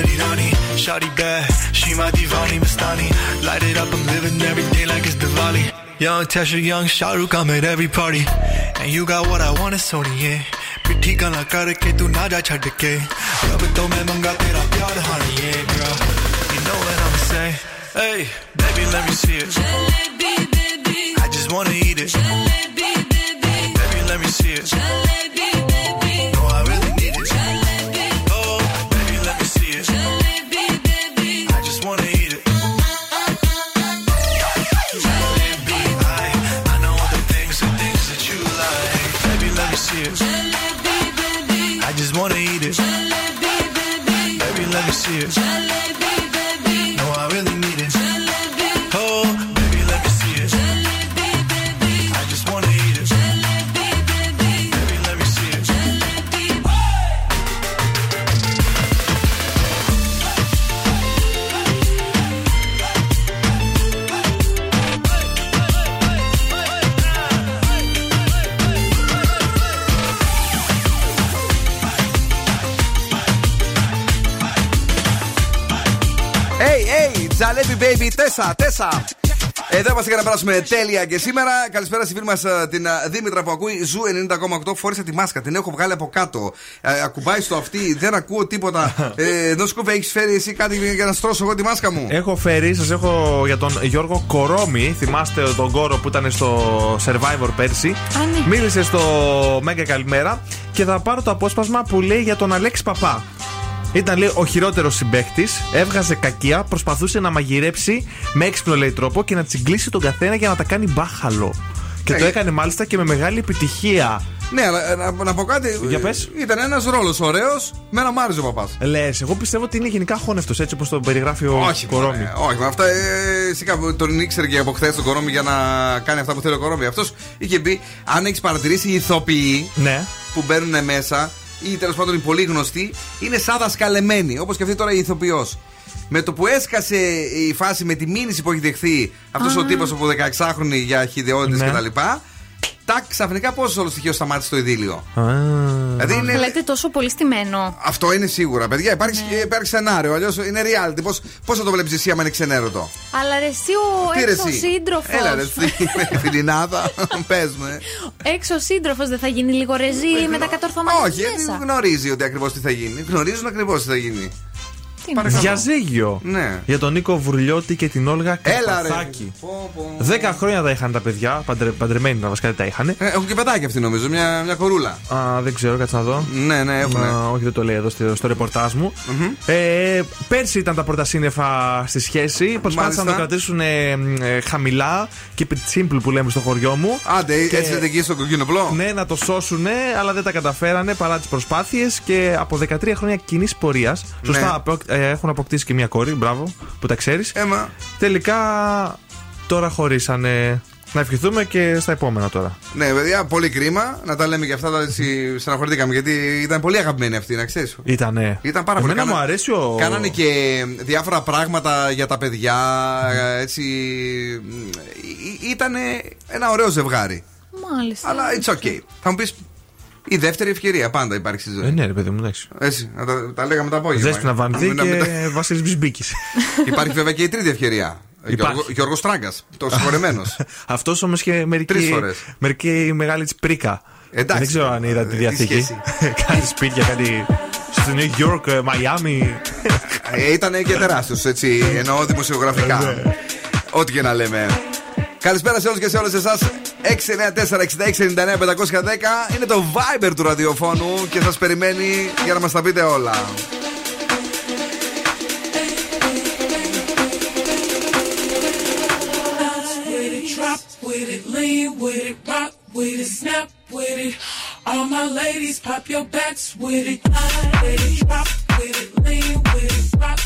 Speaker 22: it tu meri rani. Shawty bad, she my divani mastani. Light it up, I'm living every day like it's Diwali. Young Tesha, young Shahrukh, I'm at every party. And you got what I want, it's Sony, yeah. पिट्ठी गला करके तू ना जा छड़ के अब तो मैं मंगा तेरा प्यार honey, yeah, girl. You know what I'm saying? Hey, baby, let me see it. I just wanna eat it. Baby, see you. Baby,
Speaker 1: τέσσα, τέσσα. Εδώ είμαστε για να περάσουμε τέλεια και σήμερα. Καλησπέρα στη φίλη μας την α, Δήμητρα που ακούει Zoo 90,8. Φόρησα τη μάσκα, την έχω βγάλει από κάτω. Ε, ακουμπάει στο αυτί, δεν ακούω τίποτα. Ε, εδώ σκούφε, έχεις φέρει εσύ κάτι για να στρώσω εγώ τη μάσκα μου;
Speaker 4: Έχω φέρει, σας έχω για τον Γιώργο Κορόμη. Θυμάστε τον Κόρο που ήταν στο Survivor πέρσι; Μίλησε στο Mega Καλημέρα και θα πάρω το απόσπασμα που λέει για τον Αλέξη Παπά. Ήταν λέει ο χειρότερος συμπέχτη, έβγαζε κακία, προσπαθούσε να μαγειρέψει με έξυπνο λέει τρόπο και να τσιγκλίσει τον καθένα για να τα κάνει μπάχαλο. Και το έκανε μάλιστα και με μεγάλη επιτυχία.
Speaker 1: Ναι, αλλά ε, να, να πω κάτι.
Speaker 4: Για πες.
Speaker 1: Ήταν ένας ρόλος ωραίος, με ένα μ' άρεσε ο παπάς.
Speaker 4: Λες, εγώ πιστεύω ότι είναι γενικά χώνευτος έτσι όπως τον περιγράφει ο
Speaker 1: Όχι,
Speaker 4: Κορόμη.
Speaker 1: μωρέ, όχι, με αυτά. Ε, εσύ κάπου τον ήξερε και από χθες τον Κορόμι για να κάνει αυτά που θέλει ο Κορόμι. Αυτός είχε πει, αν έχεις παρατηρήσει οι ηθοποιοί
Speaker 4: Ναι.
Speaker 1: που μπαίνουν μέσα ή τέλος πάντων οι πολύ γνωστοί, είναι σαν δασκαλεμένοι. Όπως και αυτή τώρα η ηθοποιός. Με το που έσκασε η φάση με τη μήνυση που έχει δεχθεί αυτός ο τύπος από 16χρονη για χιδεότητες
Speaker 4: Ναι.
Speaker 1: κτλ. Τάκ, ξαφνικά πόσο όλο στοιχείο σταμάτησε το ειδήλιο. Δηλαδή είναι-
Speaker 2: Λέτε τόσο πολύ στημένο.
Speaker 1: Αυτό είναι σίγουρα, παιδιά. Υπάρχει,
Speaker 2: Ναι.
Speaker 1: υπάρχει σενάριο. Αλλιώς είναι reality. Πώς, πώς θα το βλέπεις εσύ, άμα είναι ξενέρωτο;
Speaker 2: Αλλά ρε εσύ ο
Speaker 1: Τι ρε
Speaker 2: έξω
Speaker 1: εσύ;
Speaker 2: σύντροφος.
Speaker 1: Έλα ρε εσύ, [laughs] [laughs] φιλινάδα. [laughs] Πες μου. ε.
Speaker 2: Έξω σύντροφος δεν θα γίνει λίγο ρεζίλι με τα κατορθωμάτια
Speaker 1: Όχι,
Speaker 2: του
Speaker 1: γιατί
Speaker 2: μέσα.
Speaker 1: γνωρίζει ότι ακριβώς τι θα γίνει. Γνωρίζουν ακριβώς τι θα γίνει.
Speaker 2: Τι να
Speaker 4: Διαζύγιο.
Speaker 1: Ναι.
Speaker 4: Για τον Νίκο Βουρλιώτη και την Όλγα
Speaker 1: Έλα ρε.
Speaker 4: Καρπαθάκη.
Speaker 1: Πω, πω.
Speaker 4: Δέκα χρόνια τα είχαν τα παιδιά, παντρε, παντρεμένοι να βασικά δεν τα είχαν.
Speaker 1: Ε, Έχουν και παιδάκι αυτή νομίζω, μια, μια κορούλα.
Speaker 4: Α, δεν ξέρω, κάτσε να δω.
Speaker 1: Ναι, ναι, έχουν.
Speaker 4: Α, όχι, δεν το λέει εδώ στο, στο ρεπορτάζ μου. Ε, πέρσι ήταν τα πρώτα σύννεφα στη σχέση. Προσπάθησαν να το
Speaker 1: Μάλιστα.
Speaker 4: κρατήσουν ε, ε, χαμηλά και simple που λέμε στο χωριό μου.
Speaker 1: Άντε,
Speaker 4: Και-
Speaker 1: έτσι δεν εκεί στο κοκκινοπλό.
Speaker 4: Ναι, να το σώσουν, αλλά δεν τα καταφέρανε παρά τις προσπάθειες και από 13 χρόνια κοινής πορείας. Σωστά,
Speaker 1: Ναι.
Speaker 4: απο- ε, έχουν αποκτήσει και μια κόρη, μπράβο, που τα ξέρεις.
Speaker 1: Έμα.
Speaker 4: Τελικά τώρα χωρίσανε. Να ευχηθούμε και στα επόμενα τώρα.
Speaker 1: Ναι, παιδιά, πολύ κρίμα να τα λέμε και αυτά. τώρα Έτσι, στεναχωρηθήκαμε γιατί ήταν πολύ αγαπημένη αυτή, να ξέρεις.
Speaker 4: Ήτανε.
Speaker 1: Ήταν πάρα πολύ.
Speaker 4: Εμένα μου
Speaker 1: Κάνα-
Speaker 4: αρέσει ο.
Speaker 1: Κάνανε και διάφορα πράγματα για τα παιδιά. Έτσι. Ήταν ένα ωραίο ζευγάρι.
Speaker 2: Μάλιστα.
Speaker 1: Αλλά it's okay. Θα μου πεις. Η δεύτερη ευκαιρία πάντα υπάρχει στη ζωή.
Speaker 4: Ε, ναι, ρε παιδί μου, εντάξει.
Speaker 1: Έτσι, να τα, τα λέγαμε το απόγευμα.
Speaker 4: Δέσποινα Βανδύ
Speaker 1: Να μην- να μην
Speaker 4: και Βασίλης Μπισμπίκης.
Speaker 1: τα- Υπάρχει βέβαια και η τρίτη ευκαιρία. Γιώργο, Γιώργος Τράγκα, το συγχωρεμένο. [laughs]
Speaker 4: Αυτός όμως είχε μερική,
Speaker 1: Τρεις φορές.
Speaker 4: μερική μεγάλη της πρίκα.
Speaker 1: Εντάξει.
Speaker 4: Δεν ξέρω αν είδα τη
Speaker 1: Ε,
Speaker 4: διαθήκη.
Speaker 1: τι σχέση. [laughs]
Speaker 4: κάτι σπίτια, κάτι. Στο New York, ε, Miami.
Speaker 1: Ε, Ήταν και τεράστιος, έτσι. Εννοώ δημοσιογραφικά. Ό,τι και να λέμε. Καλησπέρα σε όλου και σε όλε εσά. 694-6699-510 είναι το Viber του ραδιοφώνου και σα περιμένει για να μα τα πείτε όλα.
Speaker 26: Bounce with it, drop with it, lean with it, rock with it, snap with it. All my ladies, pop your backs with it. Line with it, drop with it, lean with it, rock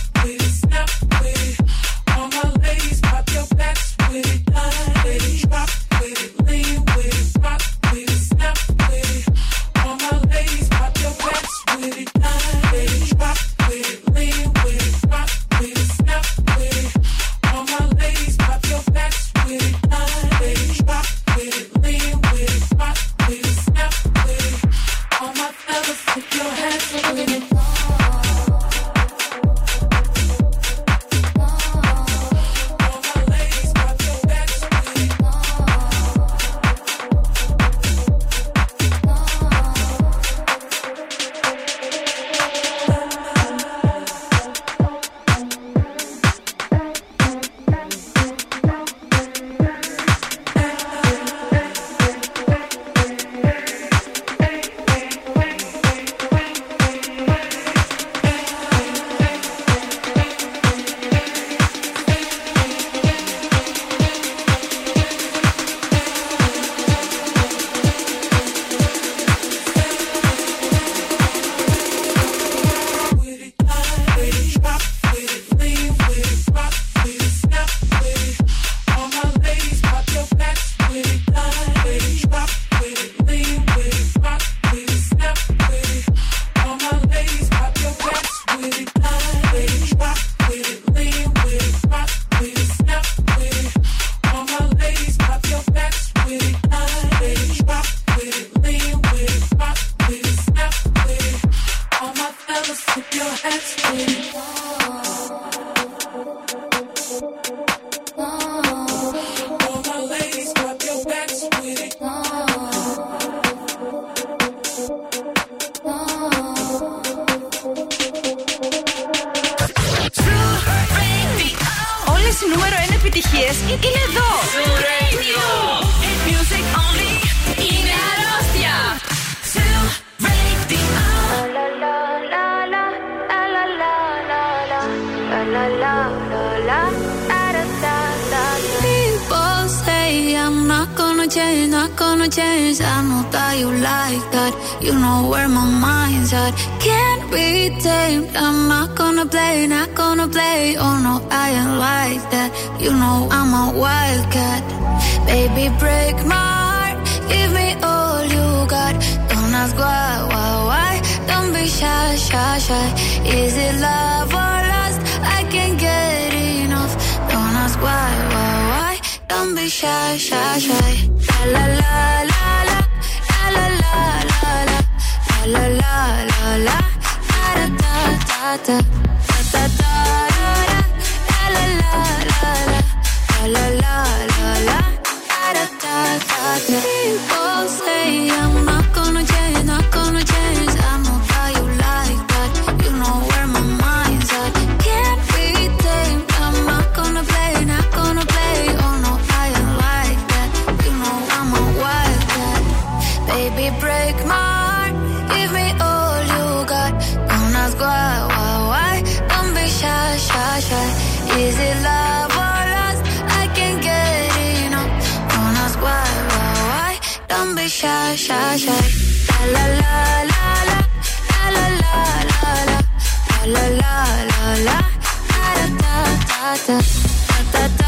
Speaker 10: ta ta ta ta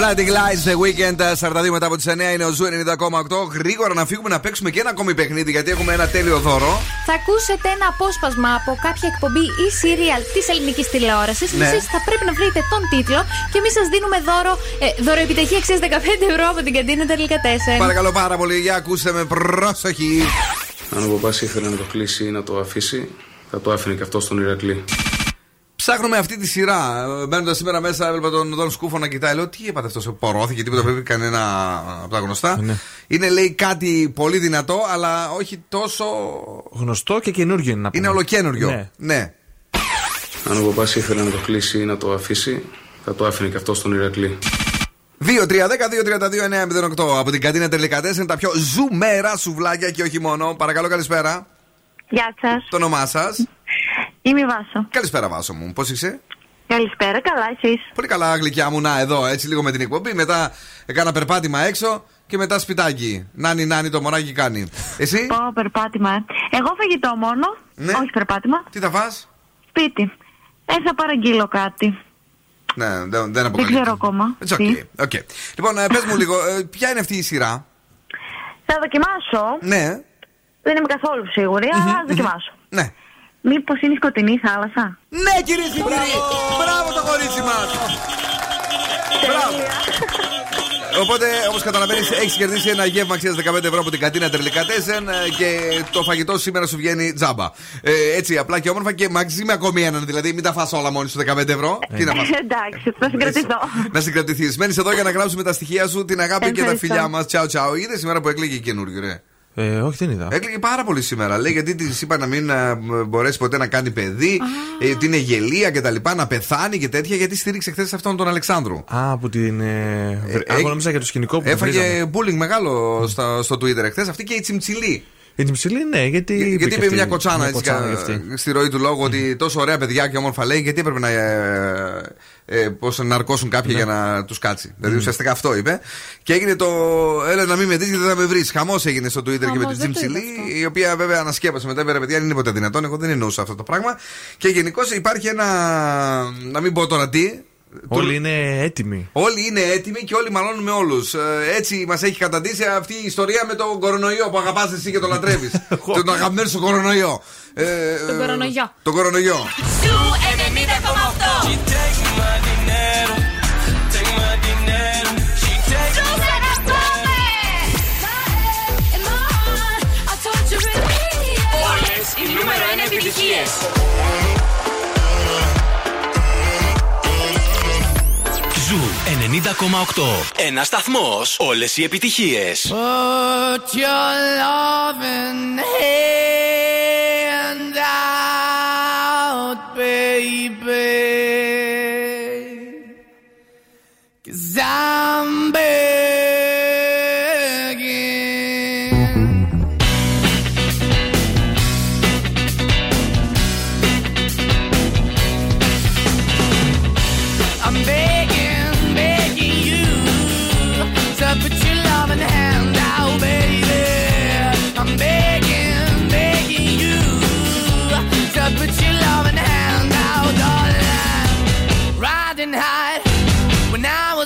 Speaker 1: Blinding Lights The Weeknd 42 μετά από τις 9 είναι ο Zoo 90,8. Γρήγορα να φύγουμε να παίξουμε και ένα ακόμη παιχνίδι γιατί έχουμε ένα τέλειο δώρο.
Speaker 2: Θα ακούσετε ένα απόσπασμα από κάποια εκπομπή ή serial της ελληνικής τηλεόρασης.
Speaker 1: Ναι.
Speaker 2: Εσείς θα πρέπει να βρείτε τον τίτλο και εμείς σας δίνουμε δώρο, ε, δώρο επιτυχία αξία 15 ευρώ από την καντίνα τελικά 4.
Speaker 1: Παρακαλώ πάρα πολύ, για ακούστε με προσοχή.
Speaker 27: Αν ο Παπάς ήθελε να το κλείσει ή να το αφήσει, θα το άφηνε και αυτό στον Ηρακλή.
Speaker 1: Ψάχνουμε αυτή τη σειρά. Μπαίνοντας σήμερα μέσα, έβλεπα τον Δον Σκούφο να κοιτάει. Λέω, τι έπαθε αυτό, πορώθηκε, τίποτα πρέπει κανένα από τα γνωστά. Είναι λέει κάτι πολύ δυνατό, αλλά όχι τόσο.
Speaker 4: Γνωστό και καινούργιο είναι να πούμε.
Speaker 1: Είναι ολοκένουργιο.
Speaker 4: Ναι.
Speaker 1: ναι.
Speaker 27: Αν ο παπάς ήθελε να το κλείσει ή να το αφήσει, θα το άφηνε και αυτό στον Ηρακλή.
Speaker 1: 2-3-10-2-32-9-08 από την καντίνα τελικά είναι τα πιο ζουμερά σουβλάκια και όχι μόνο. Παρακαλώ, καλησπέρα.
Speaker 28: Γεια σας.
Speaker 1: Το όνομά σας.
Speaker 28: Είμαι η Βάσο.
Speaker 1: Καλησπέρα, Βάσο μου. Πώς είσαι;
Speaker 28: Καλησπέρα, καλά, εσείς;
Speaker 1: Πολύ καλά, γλυκιά μου. Να, εδώ, έτσι λίγο με την εκπομπή. Μετά έκανα περπάτημα έξω και μετά σπιτάκι. Νάνι, νάνι, το μονάκι κάνει. Εσύ;
Speaker 28: Πω, περπάτημα. ε. Εγώ φαγητό μόνο.
Speaker 1: Ναι.
Speaker 28: Όχι περπάτημα.
Speaker 1: Τι θα φας;
Speaker 28: Σπίτι. Ε, θα παραγγείλω κάτι.
Speaker 1: Ναι, δεν, δεν
Speaker 28: Δεν
Speaker 1: αποκαλύπτω.
Speaker 28: ξέρω ακόμα.
Speaker 1: It's okay. okay. Λοιπόν, ε, πες μου λίγο, ε, ποια είναι αυτή η σειρά;
Speaker 28: Θα δοκιμάσω.
Speaker 1: Ναι.
Speaker 28: Δεν είμαι καθόλου σίγουρη, αλλά ας δοκιμάσω.
Speaker 1: Ναι.
Speaker 28: Μήπως είναι η σκοτεινή θάλασσα;
Speaker 1: Ναι, κυρίε και κύριοι! Μπράβο το κορίτσι μας! Μπράβο! Οπότε, όπως καταλαβαίνεις, έχεις κερδίσει ένα γεύμα αξίας 15 ευρώ από την κατίνα Τερλικά Τέσεν και το φαγητό σήμερα σου βγαίνει τζάμπα. Ε, έτσι, απλά και όμορφα και μαζί με ακόμη έναν. Δηλαδή, μην τα φας όλα μόνοι σου 15 ευρώ. Τι να φας.
Speaker 28: Εντάξει, θα συγκρατηθώ.
Speaker 1: Να συγκρατηθείς. Μένεις εδώ για να γράψουμε τα στοιχεία σου, την αγάπη και τα
Speaker 28: Ευχαριστώ.
Speaker 1: φιλιά μας. Τσαου, τσαου. Είδες σήμερα που έκλειγε η καινούργιο, ρε.
Speaker 4: Ε, όχι, δεν είδα.
Speaker 1: Έκλειγε πάρα πολύ σήμερα. Λέει γιατί της είπα να μην α, μ, μπορέσει ποτέ να κάνει παιδί, ε, ότι είναι γελία και τα λοιπά, να πεθάνει και τέτοια, γιατί στήριξε χθες αυτόν τον Αλεξάνδρου.
Speaker 4: Α, από την. Ε,
Speaker 1: Ε,
Speaker 4: εγώ
Speaker 1: ε,
Speaker 4: νόμιζα για το σκηνικό που
Speaker 1: Έφαγε
Speaker 4: βρίζαμε.
Speaker 1: bullying μεγάλο στα- στο Twitter εχθέ. Αυτή και η Τσιμτσιλή.
Speaker 4: Η Τσιμψιλή, ναι, γιατί.
Speaker 1: Γιατί
Speaker 4: και
Speaker 1: είπε
Speaker 4: αυτή,
Speaker 1: μια κοτσάνα,
Speaker 4: μια
Speaker 1: έτσι,
Speaker 4: κοτσάνα
Speaker 1: κα-
Speaker 4: κι αυτή.
Speaker 1: στη ροή του λόγου ότι τόσο ωραία παιδιά και όμορφα λέει, γιατί έπρεπε να ε, ε, πώς, να ναρκώσουν κάποιοι για να τους κάτσει. Δηλαδή ουσιαστικά αυτό είπε. Και έγινε το. Έλα να μην με δεις γιατί δεν θα με βρεις. Χαμός έγινε στο Twitter και με
Speaker 2: Χαμός,
Speaker 1: την
Speaker 2: δεν το
Speaker 1: Τζιμψιλή,
Speaker 2: είδα
Speaker 1: η οποία βέβαια ανασκέπασε μετά. Βέβαια, παιδιά, δεν είναι ποτέ δυνατόν. Εγώ δεν εννοούσα αυτό το πράγμα. Και γενικώς υπάρχει ένα. Να μην πω τώρα τι.
Speaker 4: Όλοι είναι έτοιμοι.
Speaker 1: Όλοι είναι έτοιμοι και όλοι μαλώνουν με όλου. έτσι μας έχει καταντήσει αυτή η ιστορία με τον κορονοϊό που αγαπάς εσύ και το λατρεύεις. [laughs] τον αγαπημένο σου κορονοϊό. Ε,
Speaker 2: Τον κορονοϊό.
Speaker 1: τον κορονοϊό.
Speaker 19: Σου 90,8. Όλες οι νούμερο 1 επιτυχίες.
Speaker 15: Ένας σταθμός. Όλες οι επιτυχίες.
Speaker 6: Put your loving hand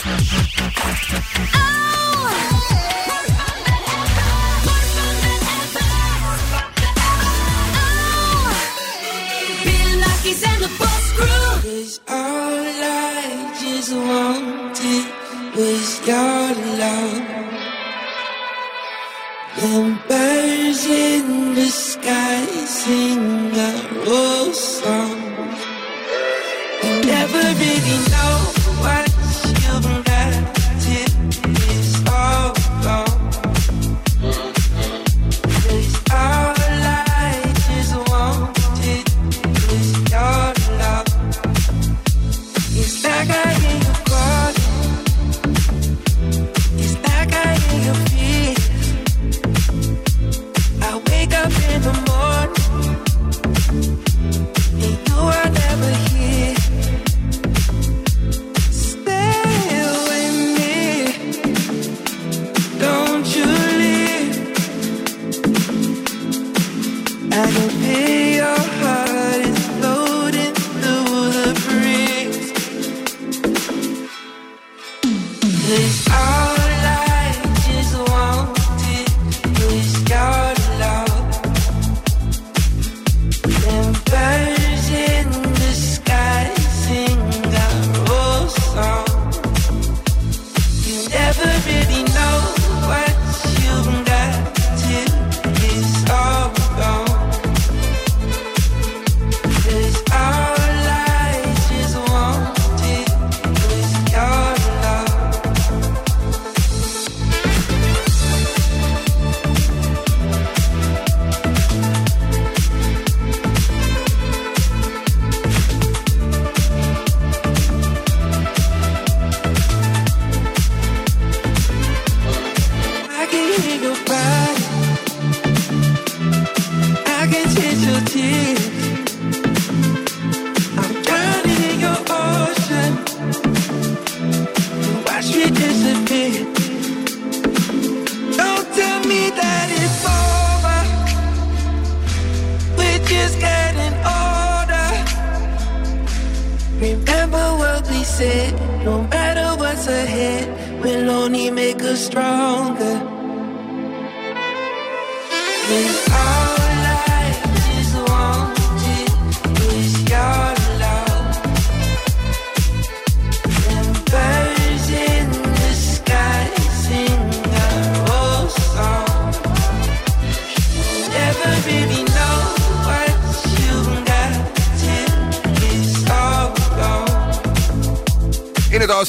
Speaker 11: sing in the sky sing a old song. You never really know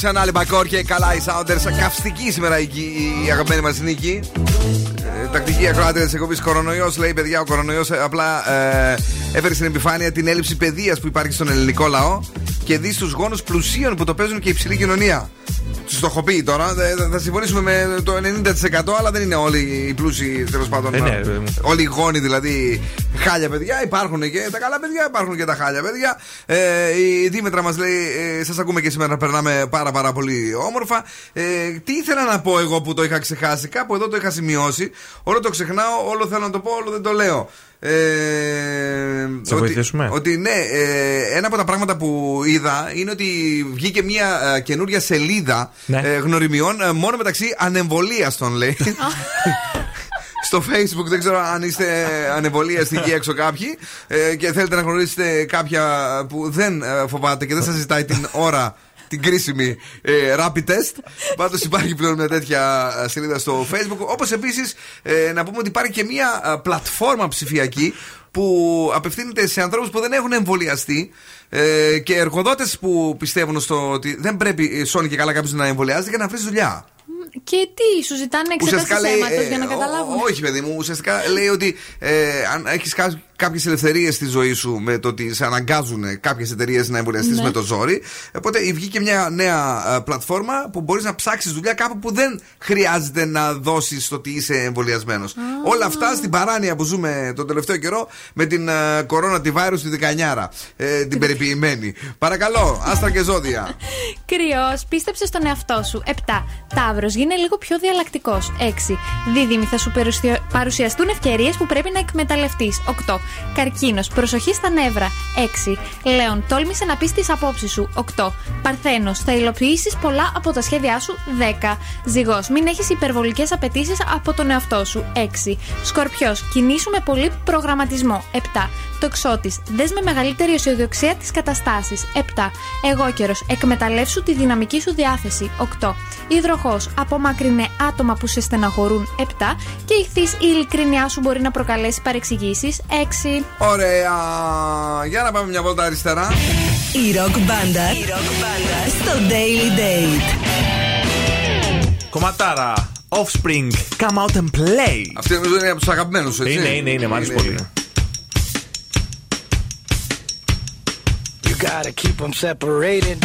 Speaker 11: gone.
Speaker 1: Είναι το Ocean Albacore και καλά οι Sounders. Καυστική σήμερα η, η αγαπημένη μας νίκη. Ε, τακτική ακροάτρια της εκπομπής Κορονοϊός. Λέει παιδιά, ο κορονοϊός απλά ε, έφερε στην επιφάνεια την έλλειψη παιδείας που υπάρχει στον ελληνικό λαό και δει στους γόνους πλουσίων που το παίζουν και η υψηλή κοινωνία. Τους το έχω πει τώρα. δε- Θα συμφωνήσουμε με το 90% αλλά δεν είναι όλοι οι πλούσιοι τέλος πάντων.
Speaker 4: Ε, ναι, βέβαια.
Speaker 1: όλοι οι γόνοι δηλαδή χάλια παιδιά. Υπάρχουν και τα καλά παιδιά, υπάρχουν και τα χάλια παιδιά. Ε, η Δήμετρα μας λέει: ε, Σας ακούμε και σήμερα να περνάμε πάρα πάρα πολύ όμορφα. Ε, τι ήθελα να πω εγώ που το είχα ξεχάσει, κάπου εδώ το είχα σημειώσει. Όλο το ξεχνάω, όλο θέλω να το πω, όλο δεν το λέω. Ε,
Speaker 4: Σε βοηθήσουμε;
Speaker 1: ότι ναι, ε, ένα από τα πράγματα που είδα είναι ότι βγήκε μια ε, καινούρια σελίδα
Speaker 4: Ναι.
Speaker 1: ε, γνωριμιών ε, μόνο μεταξύ ανεμβολίαστων, λέει. [laughs] [laughs] Στο facebook δεν ξέρω αν είστε ανεμβολίαστοι εκεί έξω κάποιοι ε, και θέλετε να γνωρίσετε κάποια που δεν ε, φοβάται και δεν σας ζητάει την ώρα την κρίσιμη ε, rapid test. Πάντως υπάρχει πλέον μια τέτοια ε, σελίδα στο facebook. Όπως επίσης να πούμε ότι υπάρχει και μια ε, πλατφόρμα ψηφιακή που απευθύνεται σε ανθρώπους που δεν έχουν εμβολιαστεί ε, και εργοδότες που πιστεύουν στο ότι δεν πρέπει ε, σώνει και καλά κάποιος να εμβολιάζεται για να βρει δουλειά.
Speaker 2: Και τι, σου ζητάνε εξέταση αίματο
Speaker 1: ε,
Speaker 2: για να
Speaker 1: ό-
Speaker 2: καταλάβουν;
Speaker 1: όχι, παιδί μου. Ουσιαστικά λέει ότι ε, αν έχεις κάποιες ελευθερίες στη ζωή σου με το ότι σε αναγκάζουν κάποιες εταιρείες να εμβολιαστείς
Speaker 2: Ναι.
Speaker 1: με το ζόρι. Οπότε βγήκε μια νέα ε, πλατφόρμα που μπορείς να ψάξεις δουλειά κάπου που δεν χρειάζεται να δώσεις το ότι είσαι εμβολιασμένος. Όλα αυτά στην παράνοια που ζούμε τον τελευταίο καιρό με την ε, κορώνα τη βάρου τη 19 ε, την περιποιημένη. Παρακαλώ, άστρα και ζώδια. [laughs]
Speaker 2: Κρυός, πίστεψε στον εαυτό σου. 7. Ταύρος, γίνε λίγο πιο διαλλακτικός. 6. Δίδυμη, θα σου παρουσια- παρουσιαστούν ευκαιρίες που πρέπει να εκμεταλλευτείς. 8. Καρκίνος, προσοχή στα νεύρα. 6. Λέων, τόλμησε να πεις τις απόψεις σου. 8. Παρθένος, θα υλοποιήσεις πολλά από τα σχέδιά σου. 10. Ζυγός, μην έχεις υπερβολικές απαιτήσεις από τον εαυτό σου. 6. Σκορπιός, κινήσου με πολύ προγραμματισμό. 7. Τοξότης, δες με μεγαλύτερη αισιοδοξία τις καταστάσεις. 7. Εγώ καιρος, εκμεταλλεύσου τη δυναμική σου διάθεση. 8. Υδροχός, απομακρυνέ άτομα που σε στεναχωρούν. 7. Και ηχθείς, η ειλικρίνειά σου μπορεί να προκαλέσει παρεξηγήσεις. 6.
Speaker 1: Ωραία. Για να πάμε μια βόλτα αριστερά.
Speaker 3: Η ροκ μπάντα στο Daily Date.
Speaker 4: Κομματάρα. Offspring. Come out and play.
Speaker 1: Αυτή νομίζω είναι από τους αγαπημένους, έτσι.
Speaker 4: Είναι, είναι, είναι. Μ' άρεσε πολύ.
Speaker 9: You gotta keep them separated.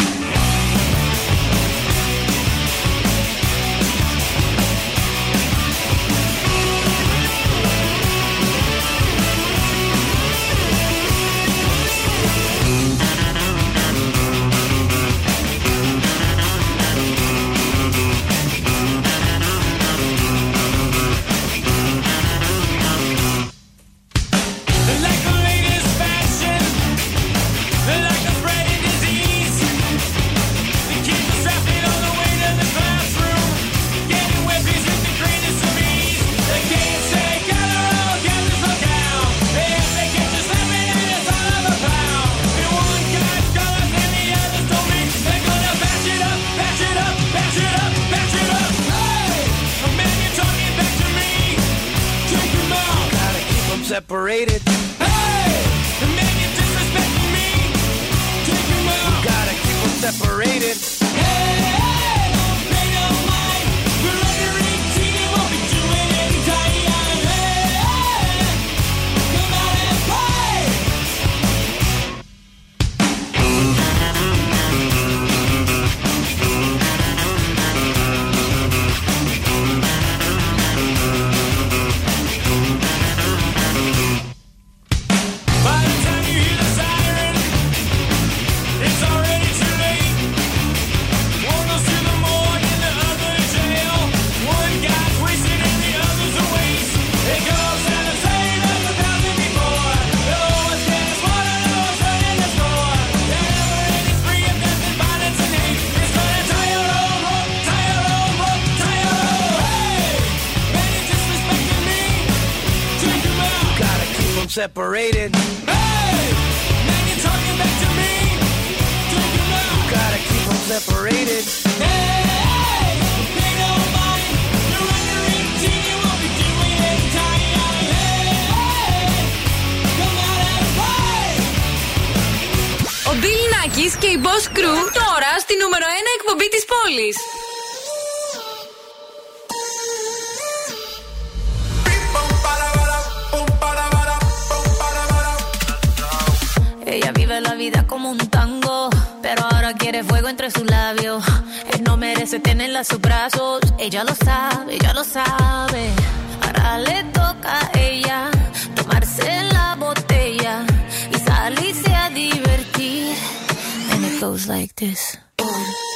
Speaker 29: Goes
Speaker 7: like this. Un,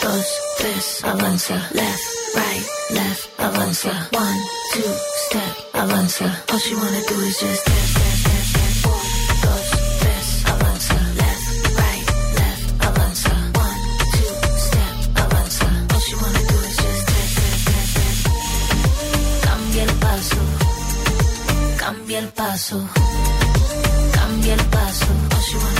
Speaker 7: dos, tres, avanza. Left, right, left, avanza. One, two, step, avanza. All she wanna do is just. Left, right, left, avanza. One, two, step. All she wanna do is just. Cambia el paso, cambia el paso, cambia el paso. All she wanna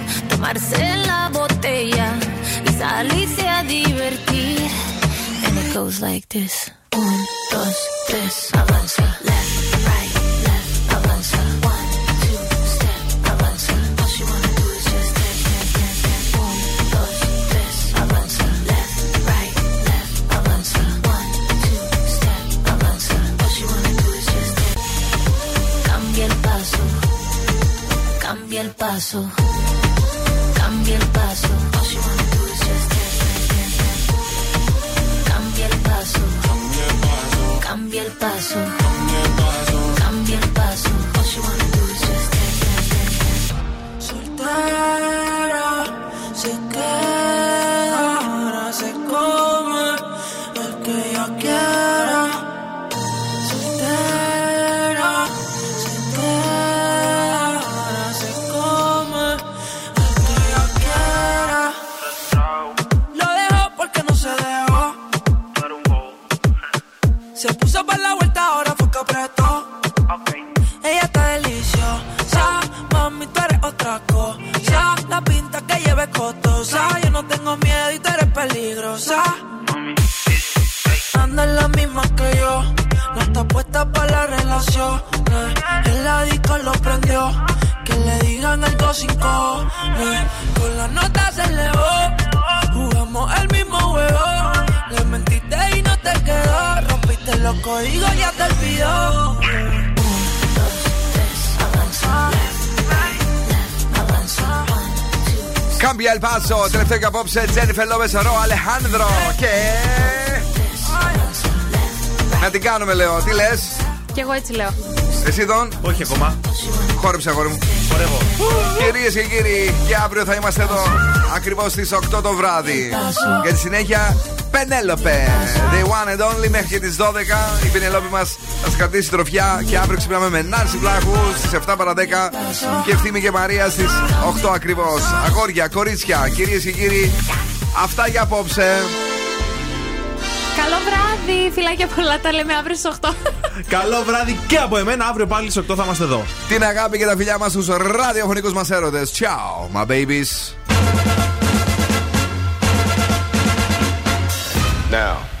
Speaker 7: tomarse la botella y salirse a divertir. And it goes like this. Un, dos, tres, avanza. Left, right, left, avanza. One, two, step, avanza. All she wanna do is just step, step. Un, dos, tres, avanza. Left, right, left, avanza. One, two, step, avanza. All she wanna do is just step. Cambia el paso. Cambia el paso. Dance, dance, dance. Cambia el paso. Cambia el paso. Cambia el paso. All she wanna do is just dance, dance,
Speaker 1: Cambia il passo, τελευταίο και απόψε Τζένιφερ Λόπε Ρο, Αλεχάνδρο. Και. Να την κάνουμε, λέω. Τι λες,
Speaker 2: Κι εγώ έτσι λέω.
Speaker 1: Εσύ τον.
Speaker 4: Όχι ακόμα.
Speaker 1: Χόρεψε, αγόρι μου.
Speaker 4: Χορεύω.
Speaker 1: Κυρίες και κύριοι, και αύριο θα είμαστε εδώ ακριβώς στις 8 το βράδυ. Για τη συνέχεια, Πενέλοπε. The one and only μέχρι και τις 12. Η Πενέλοπη μας θα σα κρατήσει τροφιά και αύριο ξυπνάμε με Νάνση Βλάχου στις 7 παρα 10 και ευθύμη και Μαρία στις 8 ακριβώς. Αγόρια, κορίτσια, κυρίες και κύριοι, αυτά για απόψε.
Speaker 2: Καλό βράδυ, φιλάκια πολλά. Τα λέμε αύριο στις 8.
Speaker 4: Καλό βράδυ και από εμένα. Αύριο πάλι στις 8 θα είμαστε εδώ.
Speaker 1: Την αγάπη και τα φιλιά μας στους ραδιοφωνικούς μας έρωτες. Ciao, my babies.
Speaker 27: Now,